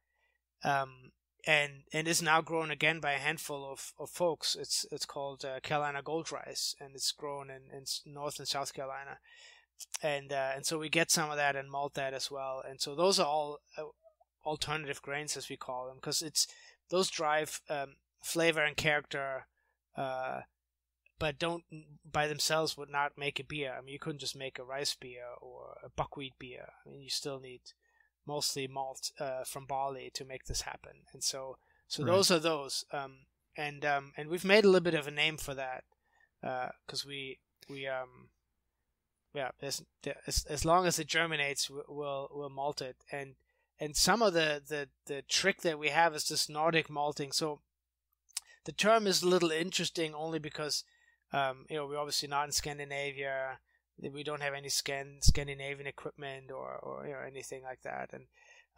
Speaker 3: um, and and is now grown again by a handful of, of folks. It's it's called uh, Carolina Gold Rice, and it's grown in, in North and South Carolina, and uh, and so we get some of that and malt that as well. And so those are all uh, alternative grains as we call them, because it's those drive um, flavor and character but don't by themselves would not make a beer. I mean, you couldn't just make a rice beer or a buckwheat beer. I mean, you still need mostly malt uh, from barley to make this happen. And so, so right. those are those. Um, and um, and we've made a little bit of a name for that because uh, we we um yeah as, as long as it germinates we'll we'll malt it and and some of the the the trick that we have is this Nordic malting. So the term is a little interesting only because um, you know, we're obviously not in Scandinavia. We don't have any Scan- Scandinavian equipment or, or you know anything like that. And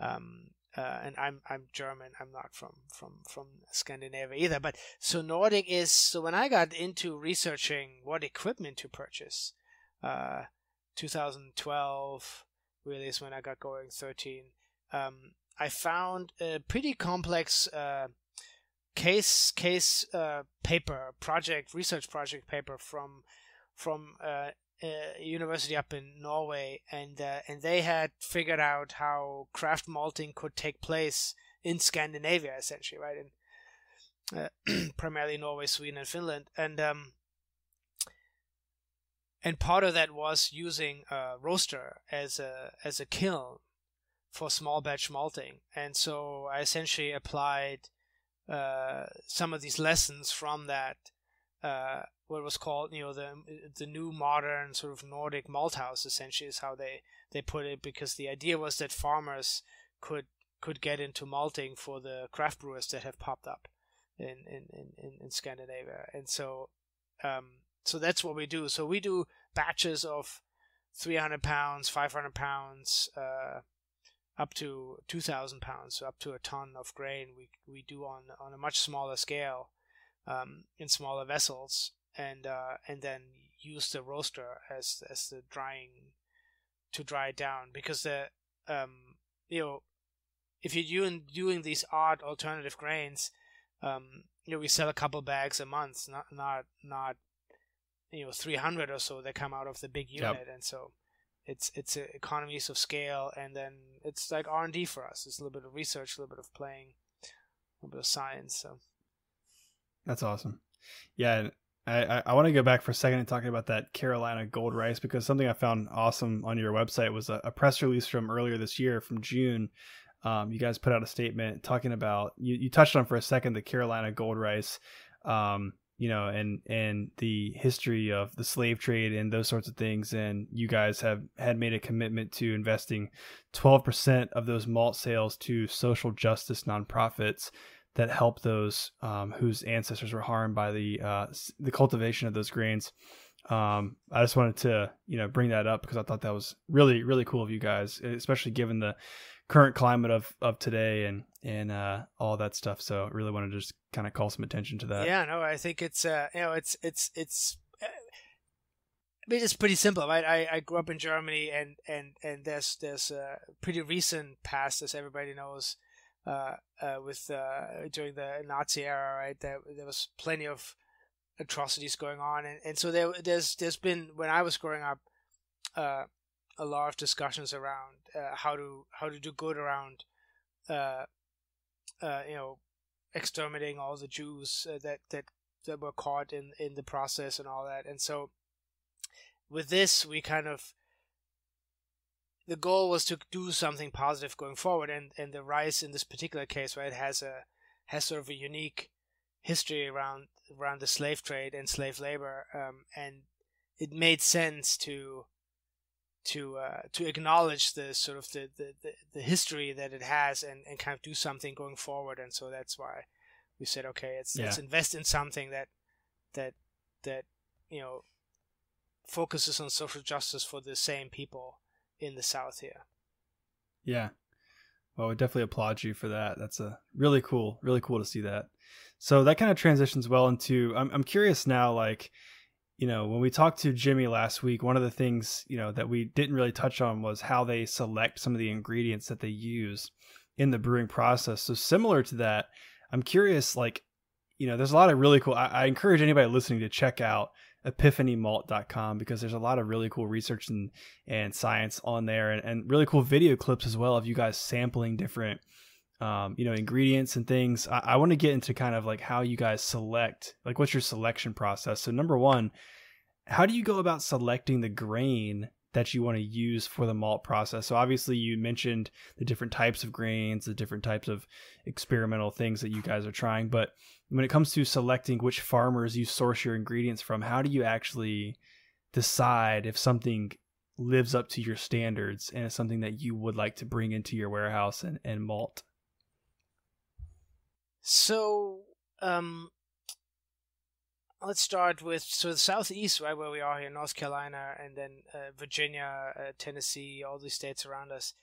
Speaker 3: um, uh, and I'm I'm German. I'm not from from from Scandinavia either. But so Nordic is so when I got into researching what equipment to purchase, uh, 2012 really is when I got going. 13. um, I found a pretty complex uh, case case uh, paper project research project paper from from uh, a university up in Norway, and uh, and they had figured out how craft malting could take place in Scandinavia, essentially, right, in uh, primarily Norway, Sweden, and Finland, and um, and part of that was using a roaster as a as a kiln for small batch malting, and so I essentially applied uh, some of these lessons from that uh, what was called you know the the new modern sort of Nordic malt house essentially is how they they put it because the idea was that farmers could could get into malting for the craft brewers that have popped up in in in, in Scandinavia. And so um, so that's what we do. So we do batches of 300 pounds 500 pounds uh, up to 2000 pounds so up to a ton of grain we we do on on a much smaller scale um, in smaller vessels and uh, and then use the roaster as as the drying to dry it down because the um, you know if you're doing doing these odd alternative grains um, you know we sell a couple bags a month not not not you know 300 or so that come out of the big unit yep. and so it's it's economies of scale and then it's like r&d for us it's a little bit of research a little bit of playing a little bit of science so
Speaker 1: that's awesome. Yeah, I, I want to go back for a second and talking about that Carolina gold rice because something I found awesome on your website was a, a press release from earlier this year from June. Um, you guys put out a statement talking about you, you touched on for a second the Carolina gold rice, um, you know, and and the history of the slave trade and those sorts of things. And you guys have had made a commitment to investing 12% of those malt sales to social justice nonprofits that help those um, whose ancestors were harmed by the uh, the cultivation of those grains. Um, I just wanted to you know bring that up because I thought that was really really cool of you guys, especially given the current climate of of today and and uh, all that stuff. So I really wanted to just kind of call some attention to that.
Speaker 3: Yeah, no, I think it's uh, you know it's it's it's. Uh, I mean, it's pretty simple, right? I, I grew up in Germany, and and and there's there's a pretty recent past, as everybody knows, uh, uh, with uh, during the Nazi era, right? There, there was plenty of atrocities going on, and, and so there, there's there's been when I was growing up, uh, a lot of discussions around uh, how to how to do good around, uh, uh, you know, exterminating all the Jews uh, that that that were caught in in the process and all that, and so with this we kind of the goal was to do something positive going forward. And and the rice in this particular case right has a has sort of a unique history around around the slave trade and slave labor um, and it made sense to to uh, to acknowledge the sort of the, the, the, history that it has and, and kind of do something going forward and so that's why we said okay let's yeah. let's invest in something that that that you know focuses on social justice for the same people in the South here.
Speaker 1: Yeah. Well, we definitely applaud you for that. That's a really cool, really cool to see that. So that kind of transitions well into. I'm I'm curious now, like, you know, when we talked to Jimmy last week, one of the things you know that we didn't really touch on was how they select some of the ingredients that they use in the brewing process. So similar to that, I'm curious, like, you know, there's a lot of really cool. I, I encourage anybody listening to check out epiphanymalt.com because there's a lot of really cool research and, and science on there and, and really cool video clips as well of you guys sampling different um, you know ingredients and things. I, I want to get into kind of like how you guys select like what's your selection process? So number one how do you go about selecting the grain that you want to use for the malt process? So obviously you mentioned the different types of grains the different types of experimental things that you guys are trying but when it comes to selecting which farmers you source your ingredients from, how do you actually decide if something lives up to your standards and is something that you would like to bring into your warehouse and, and malt?
Speaker 3: So, um, let's start with so the southeast, right where we are here, North Carolina, and then uh, Virginia, uh, Tennessee, all these states around us.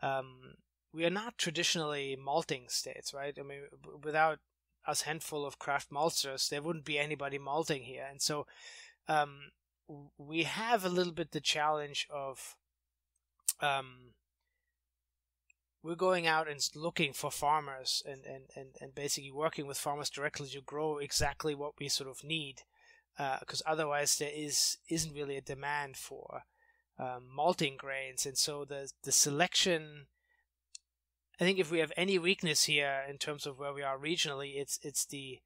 Speaker 3: Um, we are not traditionally malting states, right? I mean, without us handful of craft maltsters, there wouldn't be anybody malting here. And so um, we have a little bit the challenge of um, we're going out and looking for farmers and, and, and, and basically working with farmers directly to grow exactly what we sort of need because uh, otherwise there is isn't really a demand for um, malting grains. And so the the selection I think if we have any weakness here in terms of where we are regionally it's it's the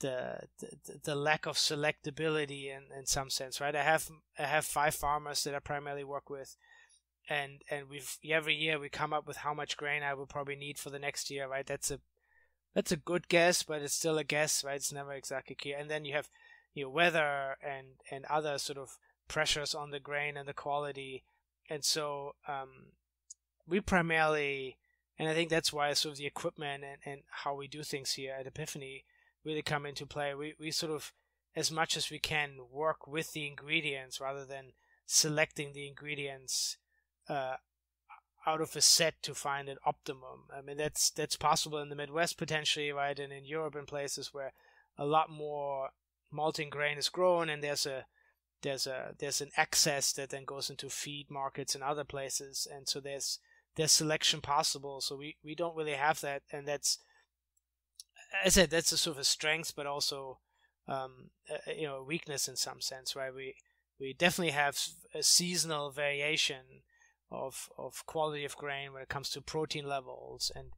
Speaker 3: the the, the lack of selectability in, in some sense right? I have I have five farmers that I primarily work with and and we've every year we come up with how much grain I will probably need for the next year, right? That's a that's a good guess, but it's still a guess, right? It's never exactly clear. And then you have you know weather and and other sort of pressures on the grain and the quality, and so um, we primarily, and I think that's why sort of the equipment and and how we do things here at Epiphany really come into play. We we sort of as much as we can work with the ingredients rather than selecting the ingredients uh, out of a set to find an optimum. I mean, that's that's possible in the Midwest potentially, right, and in Europe and places where a lot more malting grain is grown, and there's a there's a there's an excess that then goes into feed markets in other places, and so there's there's selection possible. So we we don't really have that, and that's as I said that's a sort of a strength, but also um, a, you know a weakness in some sense, right? We we definitely have a seasonal variation of of quality of grain when it comes to protein levels and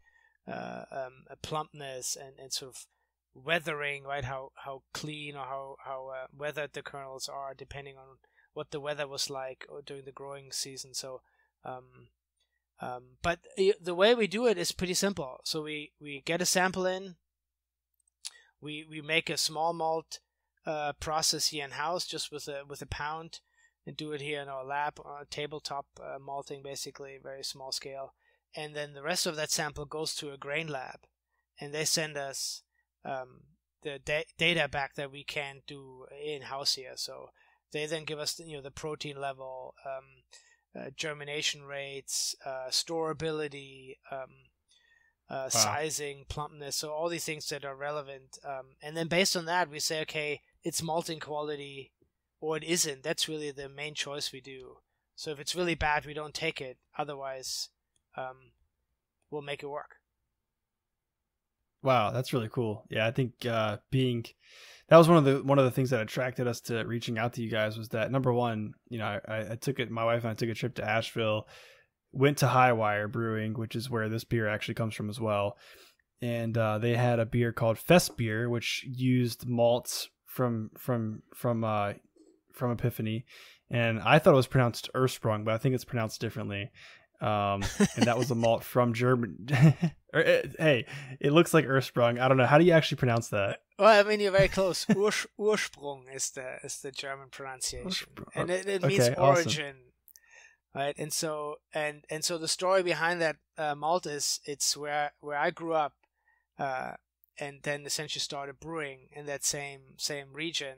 Speaker 3: uh, um, plumpness and, and sort of weathering, right? How how clean or how how uh, weathered the kernels are, depending on what the weather was like during the growing season. So, um, um, but the way we do it is pretty simple. So we we get a sample in. We we make a small malt uh, process here in house, just with a with a pound and do it here in our lab, uh, tabletop uh, malting, basically, very small scale. And then the rest of that sample goes to a grain lab, and they send us um, the da- data back that we can't do in house here. So they then give us, you know, the protein level, um, uh, germination rates, uh, storability, um, uh, wow. sizing, plumpness, so all these things that are relevant. Um, and then based on that, we say, okay, it's malting quality or it isn't. That's really the main choice we do. So if it's really bad, we don't take it. Otherwise, um, we'll make it work.
Speaker 1: Wow, that's really cool. Yeah, I think uh, being that was one of the one of the things that attracted us to reaching out to you guys was that number one, you know, I, I took it. My wife and I took a trip to Asheville, went to Hi-Wire Brewing, which is where this beer actually comes from as well, and uh, they had a beer called Fest Beer, which used malts from from from uh, from Epiphany, and I thought it was pronounced Ursprung, but I think it's pronounced differently. Um, and that was a malt from German. Eh, hey, it looks like Ursprung. I don't know. How do you actually pronounce that?
Speaker 3: Well, I mean, you're very close. Urs- Ursprung is the is the German pronunciation, and it, it means okay, origin, awesome. right? And so and and so the story behind that uh, malt is it's where where I grew up, uh, and then essentially started brewing in that same same region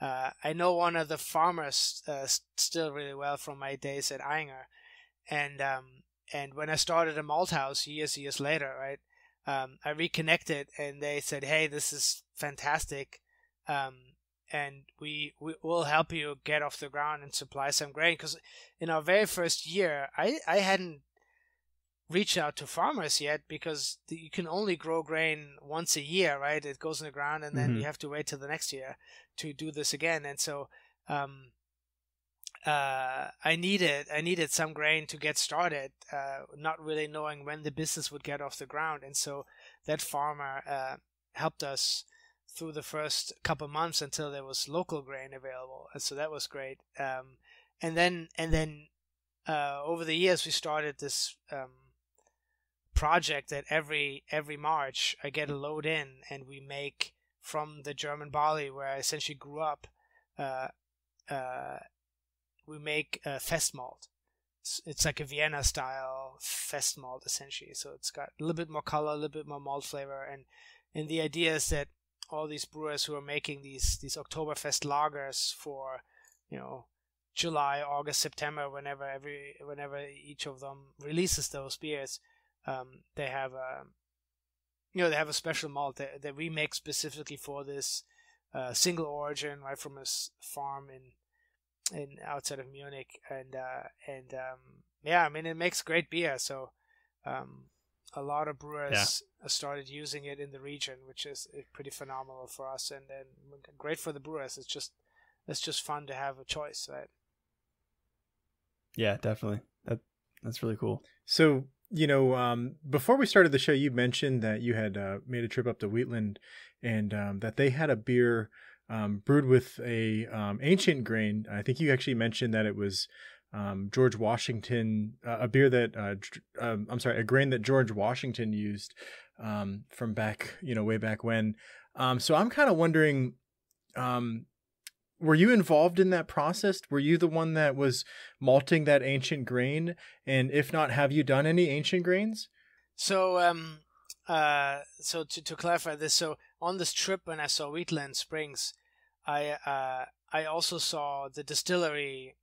Speaker 3: uh, I know one of the farmers uh, still really well from my days at Ayinger, and um, and when I started a malt house years years later, right, um, I reconnected and they said, "Hey, this is fantastic, um, and we we will help you get off the ground and supply some grain." Because in our very first year, I I hadn't reached out to farmers yet because you can only grow grain once a year, right? It goes in the ground and then mm-hmm. you have to wait till the next year to do this again. And so, um, uh, I needed I needed some grain to get started, uh, not really knowing when the business would get off the ground, and so that farmer uh, helped us through the first couple months until there was local grain available, and so that was great. Um, and then and then uh, over the years we started this um, project that every every March I get a load in and we make from the German barley where I essentially grew up. Uh, uh, we make a fest malt. It's, it's, like a Vienna style fest malt essentially. So it's got a little bit more color, a little bit more malt flavor, and and the idea is that all these brewers who are making these these Oktoberfest lagers for you know July, August, September, whenever every whenever each of them releases those beers, um, they have a you know they have a special malt that, that we make specifically for this uh, single origin right from a farm in in outside of Munich and uh, and um, yeah I mean it makes great beer so um, a lot of brewers yeah. started using it in the region, which is pretty phenomenal for us and then great for the brewers. It's just it's just fun to have a choice, right?
Speaker 1: Yeah, definitely. That that's really cool.
Speaker 2: So you know, um, before we started the show, you mentioned that you had uh, made a trip up to Wheatland, and um, that they had a beer um, brewed with a um, ancient grain. I think you actually mentioned that it was um, George Washington, uh, a beer that uh, um, I'm sorry, a grain that George Washington used from back, you know, way back when. so I'm kind of wondering, were you involved in that process? Were you the one that was malting that ancient grain? And if not, have you done any ancient grains?
Speaker 3: So, um, uh, so to, to clarify this, so on this trip when I saw Wheatland Springs, I uh, I also saw the distillery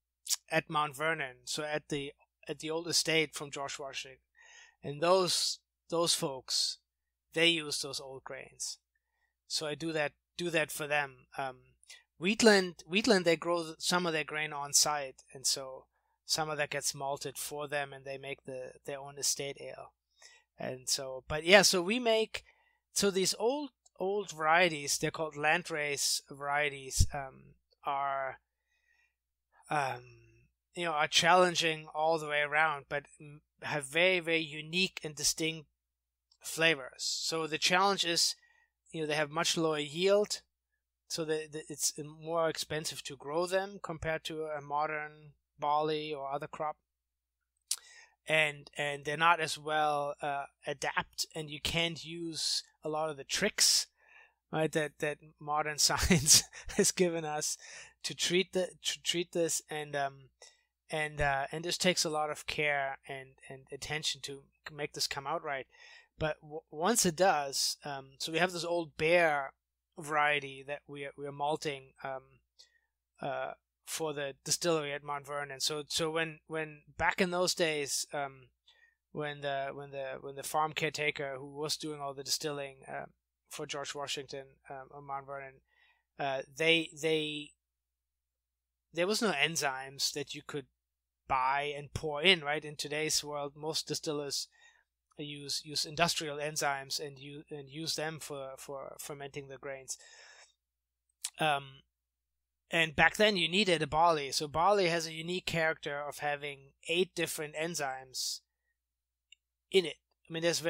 Speaker 3: at Mount Vernon, so at the at the old estate from George Washington, and those those folks, they use those old grains, so I do that do that for them. Um, Wheatland, Wheatland, they grow some of their grain on site, and so some of that gets malted for them, and they make the their own estate ale. And so, but yeah, so we make so these old old varieties, they're called landrace varieties, um, are um, you know are challenging all the way around, but have very very unique and distinct flavors. So the challenge is, you know, they have much lower yield so that it's more expensive to grow them compared to a modern barley or other crop. And and they're not as well uh, adapt and you can't use a lot of the tricks right that that modern science has given us to treat the to treat this. And um and uh, and this takes a lot of care and and attention to make this come out right. But w- once it does um so we have this old bere variety that we are, we are malting um, uh, for the distillery at Mount Vernon. So so when when back in those days, um, when the when the when the farm caretaker who was doing all the distilling uh, for George Washington um, on Mount Vernon, uh, they they there was no enzymes that you could buy and pour in. Right in today's world, most distillers use use industrial enzymes and use and use them for for fermenting the grains. Um, and back then you needed a barley. So barley has a unique character of having eight different enzymes in it. I mean, there's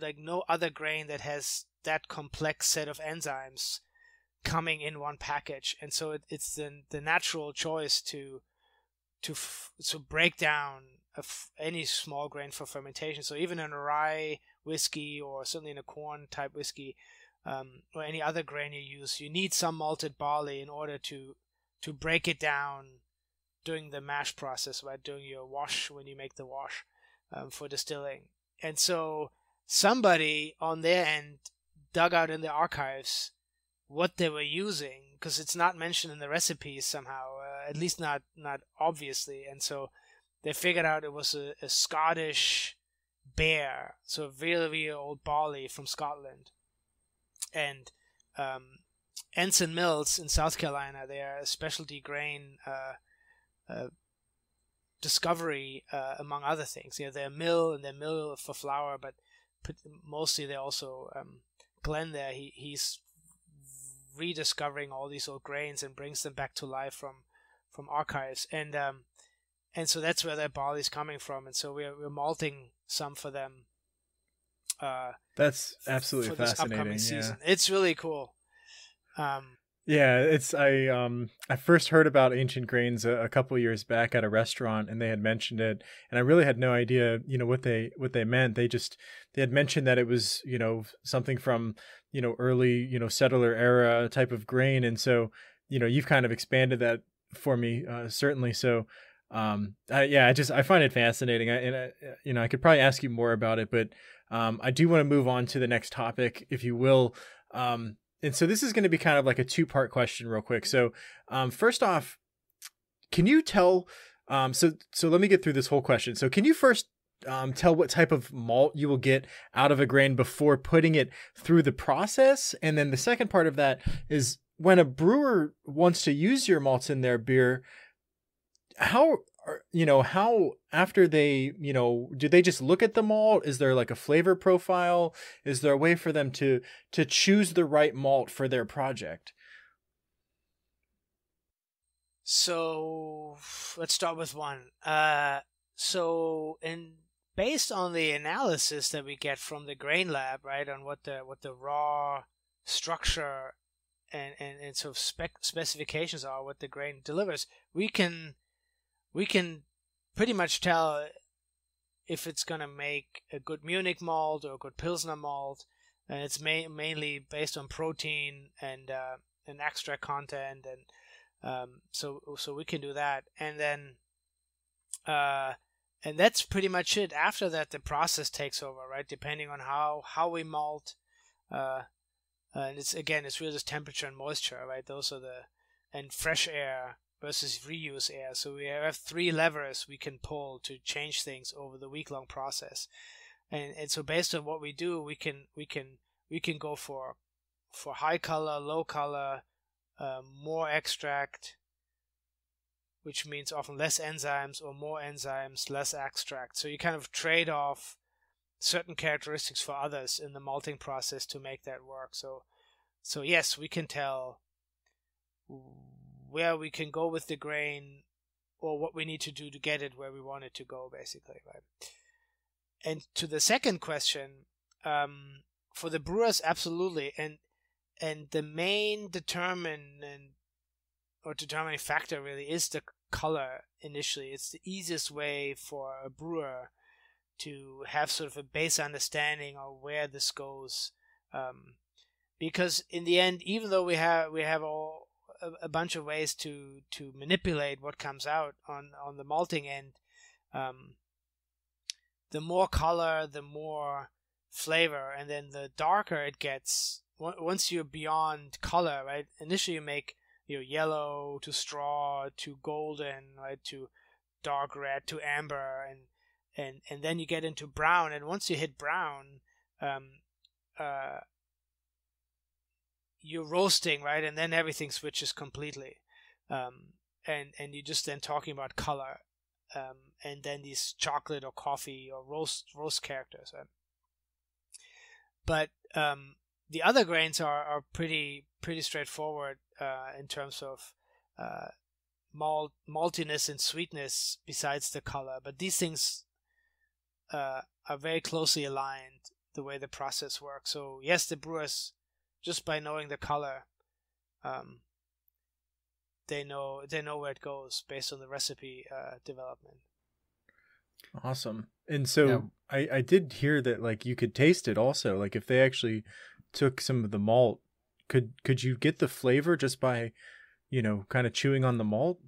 Speaker 3: like no other grain that has that complex set of enzymes coming in one package, and so it, it's the the natural choice to to to break down any small grain for fermentation. So even in a rye whiskey or certainly in a corn type whiskey um, or any other grain you use, you need some malted barley in order to to break it down during the mash process, right? During your wash when you make the wash um, for distilling. And so somebody on their end dug out in the archives what they were using because it's not mentioned in the recipes somehow, uh, at least not not obviously. And so they figured out it was a, a Scottish bere, so a really, really old barley from Scotland. And um, Anson Mills in South Carolina, they are a specialty grain uh, uh, discovery, uh, among other things. You know, they're a mill and they're mill for flour, but mostly they're also um, Glenn there. He he's rediscovering all these old grains and brings them back to life from from archives. And um, and so that's where their is coming from. And so we're we're malting some for them.
Speaker 2: Uh, that's absolutely for fascinating. Upcoming Yeah.
Speaker 3: It's really cool. Um,
Speaker 2: yeah, it's I um I first heard about ancient grains a, a couple years back at a restaurant, and they had mentioned it, and I really had no idea, you know, what they what they meant. They just they had mentioned that it was you know something from you know early you know settler era type of grain, and so you know you've kind of expanded that for me uh, certainly. So um, I, yeah, I just I find it fascinating. I, and I, you know, I could probably ask you more about it, but um, I do want to move on to the next topic, if you will. Um, and so this is going to be kind of like a two part question, real quick. So, um, first off, can you tell? Um, so so let me get through this whole question. So, can you first um, tell what type of malt you will get out of a grain before putting it through the process? And then the second part of that is when a brewer wants to use your malts in their beer how you know how after they you know do they just look at the malt is there like a flavor profile? Is there a way for them to to choose the right malt for their project?
Speaker 3: So let's start with one. Uh so in based on the analysis that we get from the grain lab right on what the what the raw structure and and, and sort of spec specifications are what the grain delivers we can we can pretty much tell if it's going to make a good Munich malt or a good Pilsner malt. And it's ma- mainly based on protein and uh, and extract content, and um, so so we can do that. And then, uh, and that's pretty much it. After that, the process takes over, right? Depending on how how we malt, uh, and it's again, it's really just temperature and moisture, right? Those are the and fresh air versus reuse air. So we have three levers we can pull to change things over the week long process. And and so based on what we do, we can we can we can go for for high color, low color, uh, more extract, which means often less enzymes, or more enzymes, less extract. So you kind of trade off certain characteristics for others in the malting process to make that work. So so yes, we can tell where we can go with the grain or what we need to do to get it where we want it to go basically right? And to the second question um, for the brewers absolutely. And and the main determinant or determining factor really is the color initially. It's the easiest way for a brewer to have sort of a base understanding of where this goes um, because in the end even though we have we have all a, a, bunch of ways to to manipulate what comes out on on the malting end. Um, the more color, the more flavor, and then the darker it gets. Once you're beyond color, right? Initially, you make you know yellow to straw to golden, right? To dark red to amber, and and and then you get into brown. And once you hit brown, um, uh, you're roasting right? And then everything switches completely. Um, and and you're just then talking about color um, and then these chocolate or coffee or roast roast characters right? but um, the other grains are, are pretty pretty straightforward uh, in terms of uh, malt maltiness and sweetness besides the color. But these things uh, are very closely aligned the way the process works. So yes the brewers just by knowing the color, um, they know they know where it goes based on the recipe uh, development.
Speaker 2: Awesome. And so yeah. I I did hear that like you could taste it also. Like if they actually took some of the malt, could could you get the flavor just by, you know, kind of chewing on the malt?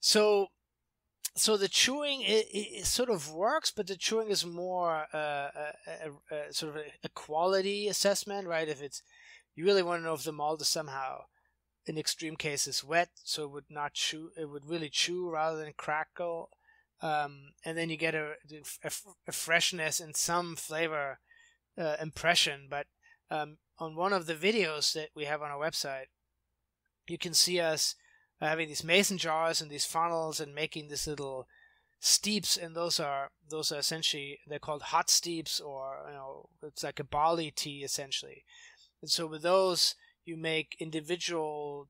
Speaker 3: So so the chewing it, it, sort of works, but the chewing is more uh, a, a, a, sort of a, quality assessment, right? If it's you really want to know if the malt is somehow, in extreme cases, wet, so it would not chew. It would really chew rather than crackle. Um, and then you get a, a, a, freshness and some flavor uh, impression. But um, on one of the videos that we have on our website, you can see us having these mason jars and these funnels and making this little steeps and those are those are essentially they're called hot steeps or you know it's like a barley tea essentially and so with those, you make individual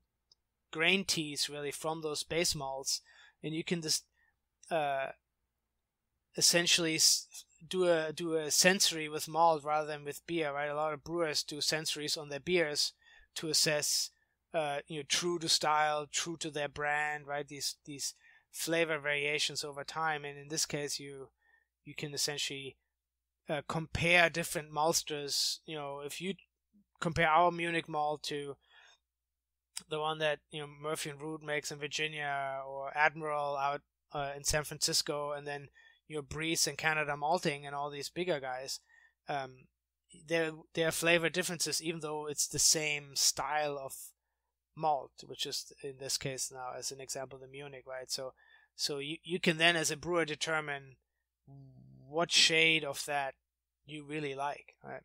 Speaker 3: grain teas really from those base malts, and you can just uh, essentially do a do a sensory with malt rather than with beer. Right, a lot of brewers do sensories on their beers to assess, uh, you know, true to style, true to their brand. Right, these these flavor variations over time, and in this case, you you can essentially uh, compare different maltsters. You know, if you compare our Munich malt to the one that you know Murphy and Rude makes in Virginia or Admiral out uh, in San Francisco, and then your Briess and Canada Malting and all these bigger guys. Um, there there are flavor differences, even though it's the same style of malt, which is in this case now as an example the Munich, right? So so you you can then as a brewer determine what shade of that you really like, right?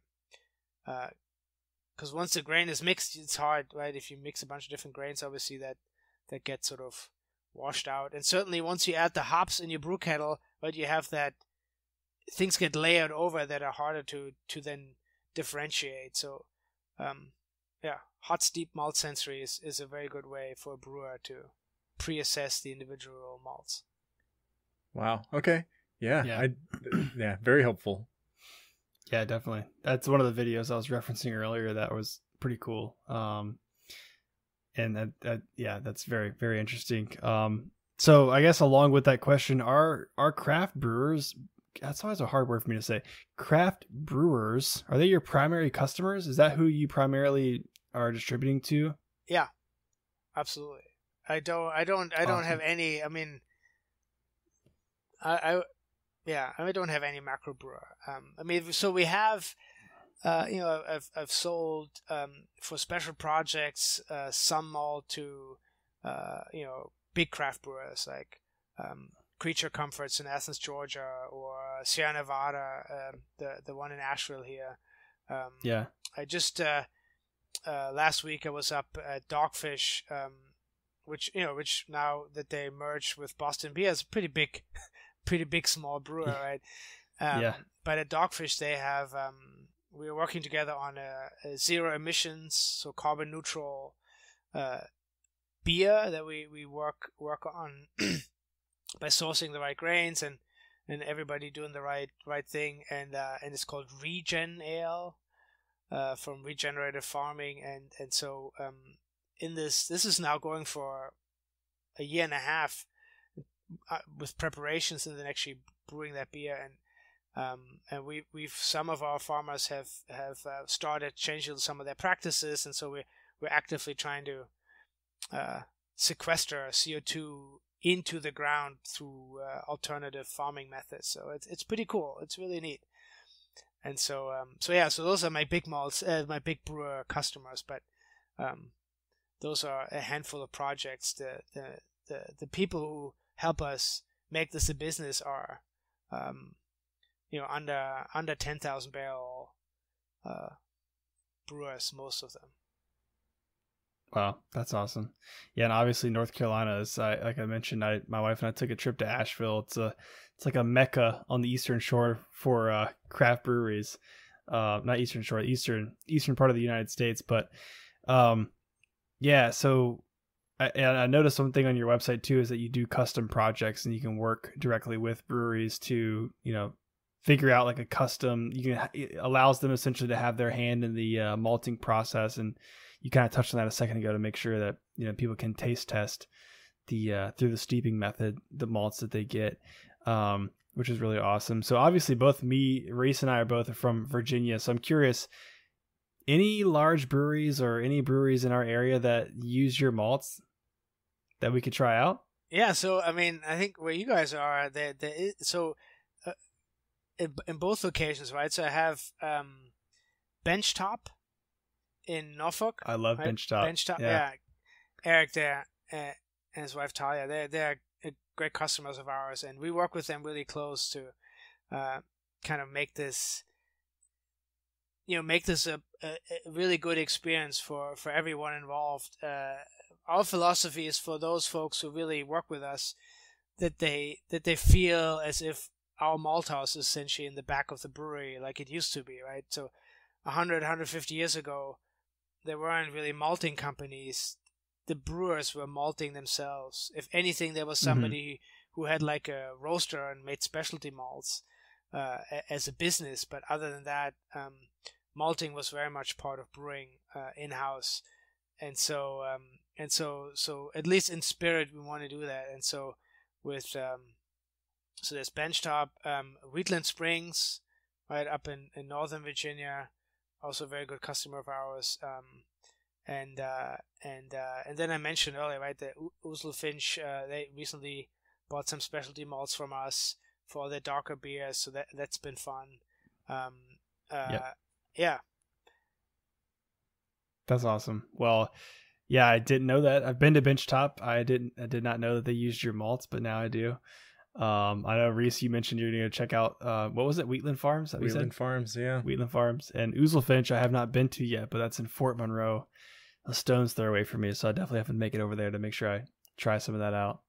Speaker 3: Uh, because once the grain is mixed, it's hard, right? If you mix a bunch of different grains, obviously that that gets sort of washed out. And certainly once you add the hops in your brew kettle, but you have that things get layered over that are harder to to then differentiate. So um, yeah, hot steep malt sensory is, is a very good way for a brewer to pre-assess the individual malts.
Speaker 2: Wow. Okay. Yeah.
Speaker 1: Yeah.
Speaker 2: I, yeah. Very helpful.
Speaker 1: Yeah, definitely. That's one of the videos I was referencing earlier. That was pretty cool. Um, and that, that yeah, that's very very interesting. Um, so I guess along with that question, are are craft brewers? That's always a hard word for me to say. Craft brewers are they your primary customers? Is that who you primarily are distributing to?
Speaker 3: Yeah, absolutely. I don't. I don't. I don't
Speaker 1: Awesome.
Speaker 3: have any. I mean, I. I yeah, I don't have any macro brewer. Um, I mean, so we have, uh, you know, I've I've sold um, for special projects uh, some malt to, uh, you know, big craft brewers like um, Creature Comforts in Athens, Georgia, or Sierra Nevada, um the the one in Asheville here. Um,
Speaker 1: Yeah.
Speaker 3: I just uh, uh, last week I was up at Dogfish, um, which you know, which now that they merged with Boston Beer is a pretty big, pretty big small brewer, right? Um,
Speaker 1: Yeah.
Speaker 3: But at Dogfish they have um, we are working together on a, a zero emissions, so carbon neutral uh, beer that we, we work work on by sourcing the right grains and and everybody doing the right right thing and uh, and it's called Regen Ale uh, from regenerative farming and and so um, in this this is now going for a year and a half uh, with preparations and then actually brewing that beer. And um, and we we've some of our farmers have have uh, started changing some of their practices. And so we we're actively trying to uh, sequester CO2 into the ground through uh, alternative farming methods. So it's it's pretty cool. It's really neat. And so um, so yeah so those are my big malts uh, my big brewer customers. But um, those are a handful of projects the, the the the people who help us make this a business are um, you know under under 10,000 barrel uh, brewers most of them
Speaker 1: Wow, that's awesome. Yeah, and obviously North Carolina is I, like I mentioned, I my wife and I took a trip to Asheville. It's a it's like a mecca on the eastern shore for uh, craft breweries. Uh, not eastern shore, eastern eastern part of the United States, but um, yeah. So I, and I noticed one thing on your website too is that you do custom projects and you can work directly with breweries to you know figure out like a custom. You can it allows them essentially to have their hand in the uh, malting process and you kind of touched on that a second ago to make sure that you know people can taste test the uh, through the steeping method the malts that they get, um, which is really awesome. So obviously, both me, Reese, and I are both from Virginia. So I'm curious, any large breweries or any breweries in our area that use your malts that we could try out?
Speaker 3: Yeah, so I mean, I think where you guys are, there, there is, so uh, in, in both locations, right? So I have um, Benchtop in Norfolk.
Speaker 1: I love
Speaker 3: right?
Speaker 1: Benchtop.
Speaker 3: Benchtop,
Speaker 1: yeah.
Speaker 3: yeah. Eric there uh, and his wife Talia, they're they're great customers of ours, and we work with them really close to uh, kind of make this, you know, make this a, a, a really good experience for for everyone involved. Uh, our philosophy is for those folks who really work with us that they that they feel as if our malt house is essentially in the back of the brewery like it used to be right? So 100 150 years ago there weren't really malting companies. The brewers were malting themselves. If anything there was somebody who had like a roaster and made specialty malts uh, as a business but other than that um, malting was very much part of brewing uh, in-house. And so um, and so so at least in spirit we want to do that and so with um, so there's benchtop um, wheatland springs right up in, in northern virginia also a very good customer of ours um, and uh, and uh, and then i mentioned earlier right that Oozlefinch uh, they recently bought some specialty malts from us for their darker beers so that that's been fun um, uh,
Speaker 1: Yep.
Speaker 3: yeah
Speaker 1: That's awesome. Well, yeah, I didn't know that. I've been to Benchtop. I didn't. I did not know that they used your malts, but now I do. Um, I know Reese, you mentioned you're going to check out uh, what was it, Wheatland Farms? That
Speaker 2: Wheatland Farms, yeah.
Speaker 1: Wheatland Farms and Oozlefinch. I have not been to yet, but that's in Fort Monroe, a stone's throw away from me. So I definitely have to make it over there to make sure I try some of that out.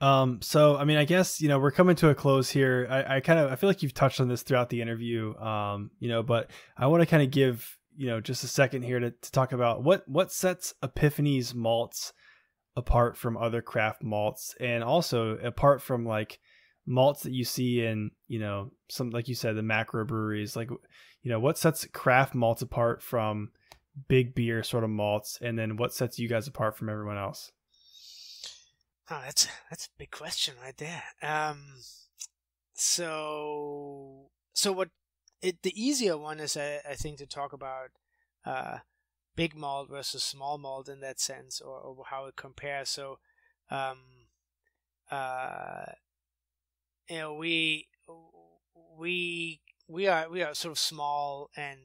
Speaker 1: Um, so I mean, I guess you know we're coming to a close here. I, I kind of I feel like you've touched on this throughout the interview, um, you know, but I want to kind of give you know just a second here to, to talk about what what sets Epiphany's malts apart from other craft malts, and also apart from like malts that you see in you know some like you said the macro breweries. Like you know what sets craft malts apart from big beer sort of malts, and then what sets you guys apart from everyone else.
Speaker 3: Oh, that's that's a big question right there. Um, so so what? It the easier one is I, I think to talk about uh, big malt versus small malt in that sense, or, or how it compares. So, um, uh, you know, we we we are we are sort of small and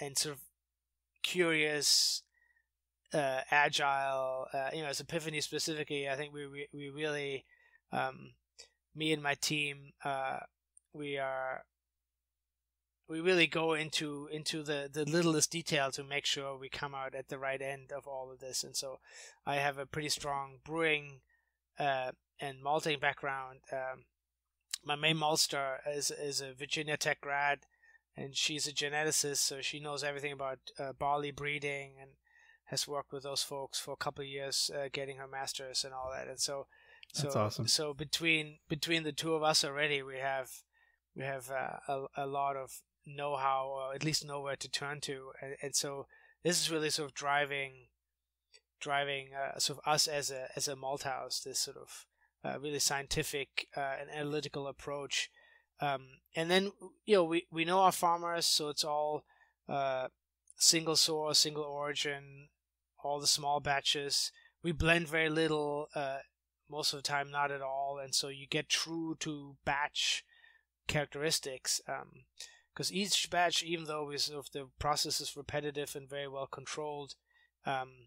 Speaker 3: and sort of curious uh, agile. Uh, you know, as Epiphany specifically, I think we we, we really, um, me and my team, uh, we are we really go into into the the littlest detail to make sure we come out at the right end of all of this. And so, I have a pretty strong brewing uh, and malting background. Um, my main maltster is is a Virginia Tech grad, and she's a geneticist, so she knows everything about uh, barley breeding and has worked with those folks for a couple of years, uh, getting her master's and all that. And so, so
Speaker 1: That's awesome.
Speaker 3: So between between the two of us already, we have we have uh, a a lot of know-how, or at least know where to turn to, and, and so this is really sort of driving driving uh, sort of us as a as a malt house. This sort of uh, really scientific uh, and analytical approach. Um, and then you know we, we know our farmers, so it's all uh, single source, single origin, all the small batches. We blend very little, uh, most of the time not at all, and so you get true to batch characteristics. Because each batch, even though sort of the process is repetitive and very well controlled, um,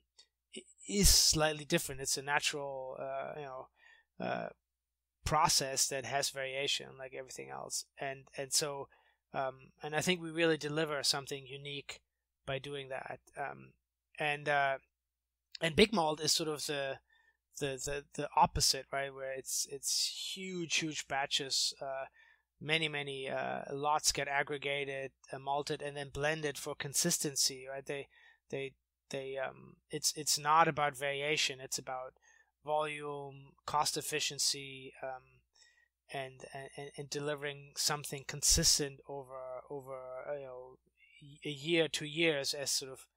Speaker 3: is slightly different. It's a natural, uh, you know, uh, process that has variation, like everything else, and and so, um, and I think we really deliver something unique by doing that. Um, and uh, and big malt is sort of the the the the opposite, right? Where it's it's huge, huge batches. Uh, many many uh, lots get aggregated, uh, malted, and then blended for consistency, right? They they they um it's it's not about variation. It's about volume, cost efficiency, um, and, and and delivering something consistent over over you know a year, two years as sort of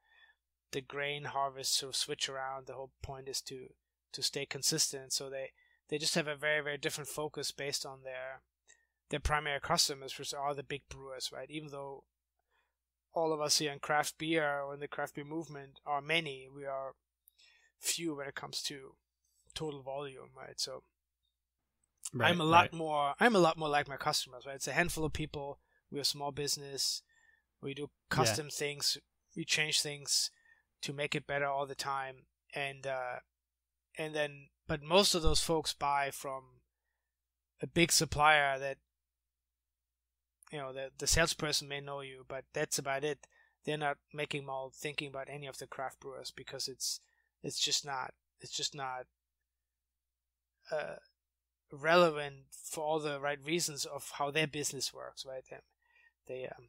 Speaker 3: the grain harvest sort of switch around. The whole point is to to stay consistent. So they they just have a very very different focus based on their their primary customers, which are the big brewers, right? Even though all of us here in craft beer or in the craft beer movement are many, we are few when it comes to total volume, right? So right, I'm a lot right. more I'm a lot more like my customers, right? It's a handful of people. We're a small business. We do custom yeah. things. We change things to make it better all the time, and uh, and then but most of those folks buy from a big supplier that you know the the salesperson may know you, but that's about it. They're not making malt thinking about any of the craft brewers because it's it's just not it's just not uh, relevant for all the right reasons of how their business works, right? They they um,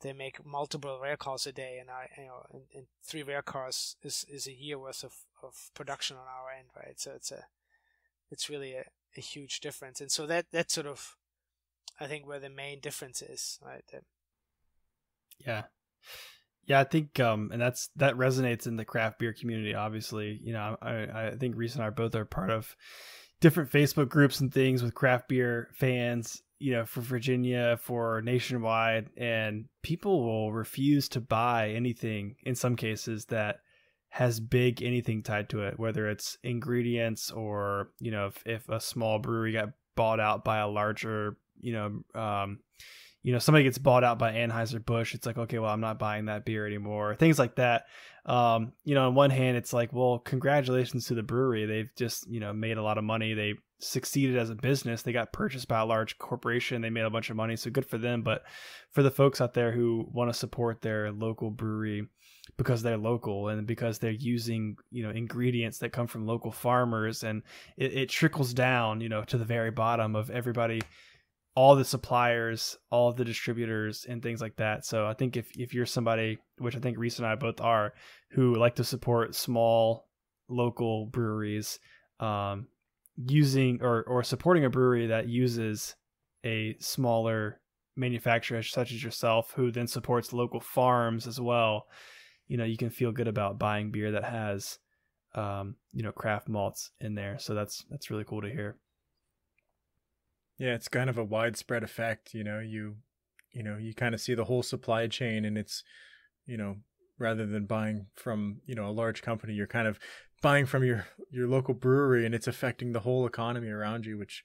Speaker 3: they make multiple rail cars a day, and I you know, and, and, three rail cars is is a year worth of, of production on our end, right? So it's a it's really a, a huge difference, and so that that sort of I think where the main difference is, right?
Speaker 1: Yeah. Yeah, I think um and that's that resonates in the craft beer community obviously. You know, I I think Reese and I both are part of different Facebook groups and things with craft beer fans, you know, for Virginia, for nationwide, and people will refuse to buy anything in some cases that has big anything tied to it, whether it's ingredients or, you know, if, if a small brewery got bought out by a larger, you know, um, you know, somebody gets bought out by Anheuser-Busch, it's like, okay, well, I'm not buying that beer anymore. Things like that. Um, you know, on one hand, it's like, well, congratulations to the brewery. They've just, you know, made a lot of money. They succeeded as a business. They got purchased by a large corporation. They made a bunch of money. So good for them. But for the folks out there who want to support their local brewery, because they're local and because they're using you know ingredients that come from local farmers and it, it trickles down you know to the very bottom of everybody all the suppliers all the distributors and things like that. So i think if, if you're somebody which i think reese and i both are who like to support small local breweries um, using or, or supporting a brewery that uses a smaller manufacturer such as yourself who then supports local farms as well you know you can feel good about buying beer that has um, you know craft malts in there. So that's that's really cool to hear
Speaker 2: yeah it's kind of a widespread effect you know you you know you kind of see the whole supply chain and it's you know rather than buying from you know a large company you're kind of buying from your your local brewery and it's affecting the whole economy around you which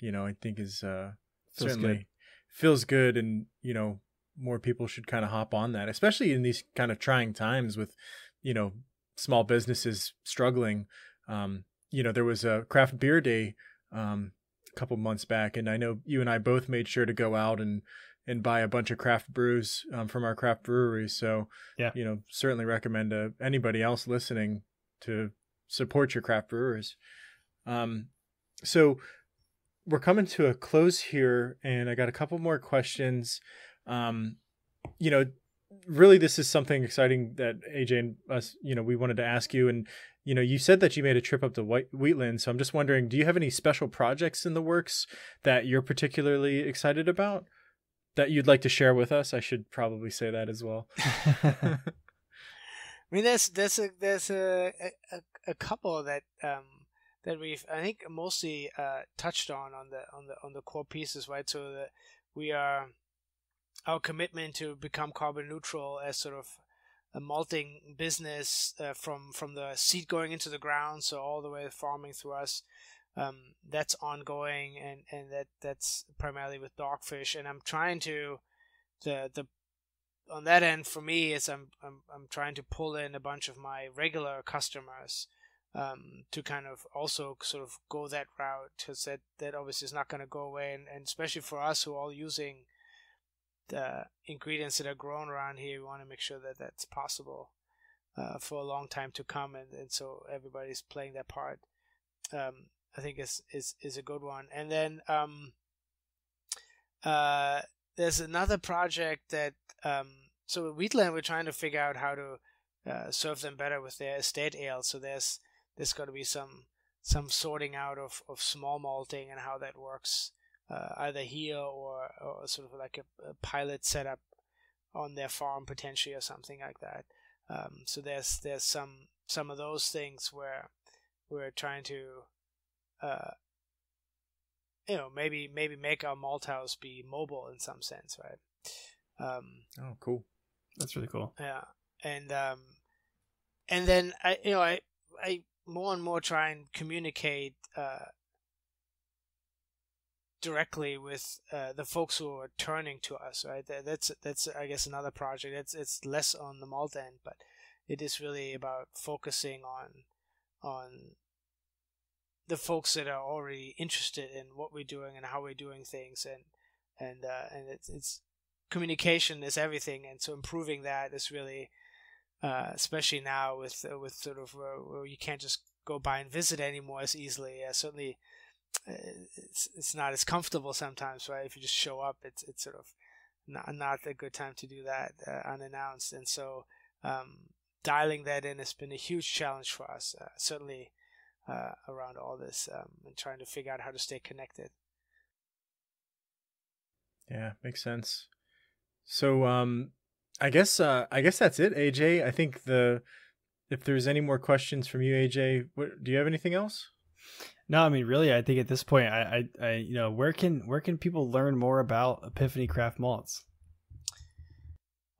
Speaker 2: you know i think is uh feels certainly good. feels good and you know more people should kind of hop on that especially in these kind of trying times with you know small businesses struggling um you know there was a craft beer day um couple months back and i know you and i both made sure to go out and and buy a bunch of craft brews um, from our craft breweries so
Speaker 1: yeah
Speaker 2: you know certainly recommend to anybody else listening to support your craft brewers. Um, so we're coming to a close here, and I got a couple more questions. Um, you know, really, this is something exciting that AJ and us, you know, we wanted to ask you. And you know, you said that you made a trip up to Wheatland, so I'm just wondering, do you have any special projects in the works that you're particularly excited about that you'd like to share with us? I should probably say that as well.
Speaker 3: I mean, there's there's a there's a a, a couple that um that we've I think mostly uh, touched on on the on the on the core pieces, right? So that we are our commitment to become carbon neutral as sort of a malting business uh, from from the seed going into the ground, so all the way farming through us. Um, that's ongoing, and and that that's primarily with dogfish. And I'm trying to the the on that end for me is I'm I'm I'm trying to pull in a bunch of my regular customers um, to kind of also sort of go that route because that that obviously is not going to go away and, and especially for us who are all using the ingredients that are grown around here we want to make sure that that's possible uh, for a long time to come and, and so everybody's playing their part um, I think is is is a good one and then um, uh, there's another project that um, so Wheatland we're trying to figure out how to uh, serve them better with their estate ale. So there's there's got to be some some sorting out of, of small malting and how that works uh, either here or, or sort of like a, a, pilot setup on their farm potentially or something like that. Um, so there's there's some some of those things where we're trying to uh, you know maybe maybe make our malt house be mobile in some sense, right?
Speaker 2: Um, oh, cool.
Speaker 1: That's really cool.
Speaker 3: Yeah, and um, and then I you know I I more and more try and communicate uh, directly with uh, the folks who are turning to us. Right, that's that's I guess another project. It's it's less on the malt end, but it is really about focusing on on the folks that are already interested in what we're doing and how we're doing things and and uh, and it's it's communication is everything and so improving that is really uh, especially now with with sort of uh, where you can't just go by and visit anymore as easily uh, certainly it's, it's not as comfortable sometimes right if you just show up it's it's sort of not, not a good time to do that unannounced and so um, dialing that in has been a huge challenge for us certainly uh, around all this um, and trying to figure out how to stay connected.
Speaker 2: Yeah, makes sense. So, um, I guess uh, I guess that's it, AJ. I think the if there's any more questions from you, AJ, what, do you have anything else?
Speaker 1: No, I mean, really, I think at this point, I, I, I, you know, where can where can people learn more about Epiphany Craft Malts?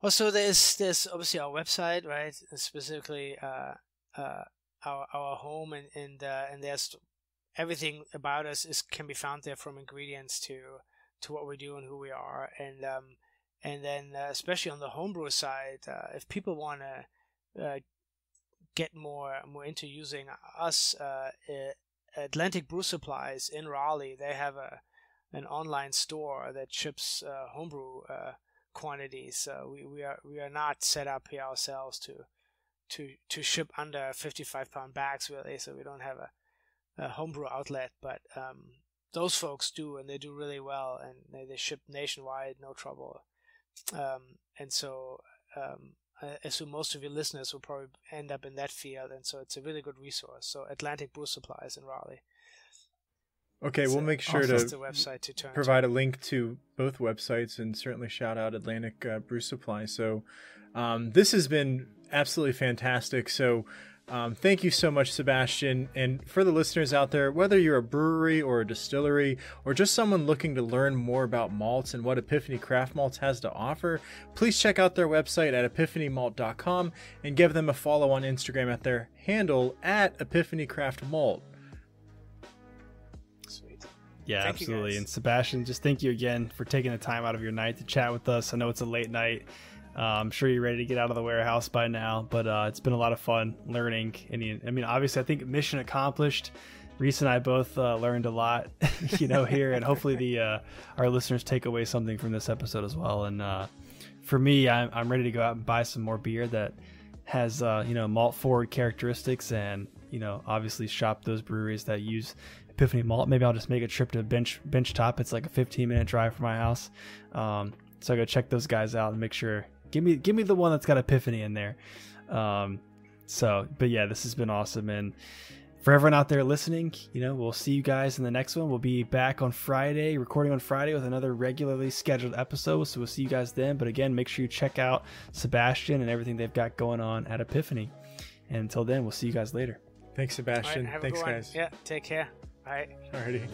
Speaker 3: Well, so there's there's obviously our website, right? Specifically, uh, uh, our our home and and uh, and there's everything about us is can be found there from ingredients to to what we do and who we are and um and then uh, especially on the homebrew side uh, if people want to uh, get more more into using us uh, Atlantic Brew Supplies in Raleigh they have a an online store that ships uh, homebrew quantities. So we, we are we are not set up here ourselves to to to ship under 55 pound bags really. So we don't have a, a homebrew outlet, but um, those folks do, and they do really well, and they, they ship nationwide, no trouble. Um, and so um, I assume most of your listeners will probably end up in that field, and so it's a really good resource. So Atlantic Brew Supplies in Raleigh.
Speaker 2: Okay, we'll make sure to
Speaker 3: to
Speaker 2: provide
Speaker 3: to.
Speaker 2: a link to both websites and certainly shout out Atlantic uh, Brew Supply. So um, this has been absolutely fantastic. So um, thank you so much, Sebastian. And for the listeners out there, whether you're a brewery or a distillery or just someone looking to learn more about malts and what Epiphany Craft Malts has to offer, please check out their website at epiphanymalt.com and give them a follow on Instagram at their handle at Epiphany Craft Malt.
Speaker 3: Sweet.
Speaker 1: Yeah,
Speaker 3: Thank
Speaker 1: absolutely. and Sebastian, just thank you again for taking the time out of your night to chat with us. I know it's a late night. Uh, I'm sure you're ready to get out of the warehouse by now, but uh, it's been a lot of fun learning. And I mean, obviously, I think mission accomplished. Reese and I both uh, learned a lot, you know, here, and hopefully the uh, our listeners take away something from this episode as well. And uh, for me, I'm, I'm ready to go out and buy some more beer that has uh, you know malt forward characteristics, and you know, obviously shop those breweries that use Epiphany malt. Maybe I'll just make a trip to Bench Bench Top. It's like a 15 minute drive from my house, um, so I go check those guys out and make sure. Give me give me the one that's got Epiphany in there. Um, so, but yeah, this has been awesome, and for everyone out there listening, you know, we'll see you guys in the next one. We'll be back on Friday, recording on Friday with another regularly scheduled episode. So we'll see you guys then. But again, make sure you check out Sebastian and everything they've got going on at Epiphany. And until then, we'll see you guys later.
Speaker 2: Thanks, Sebastian.
Speaker 3: have a
Speaker 2: Thanks,
Speaker 3: good one.
Speaker 2: guys.
Speaker 3: Yeah, take care. Bye.
Speaker 2: Alrighty.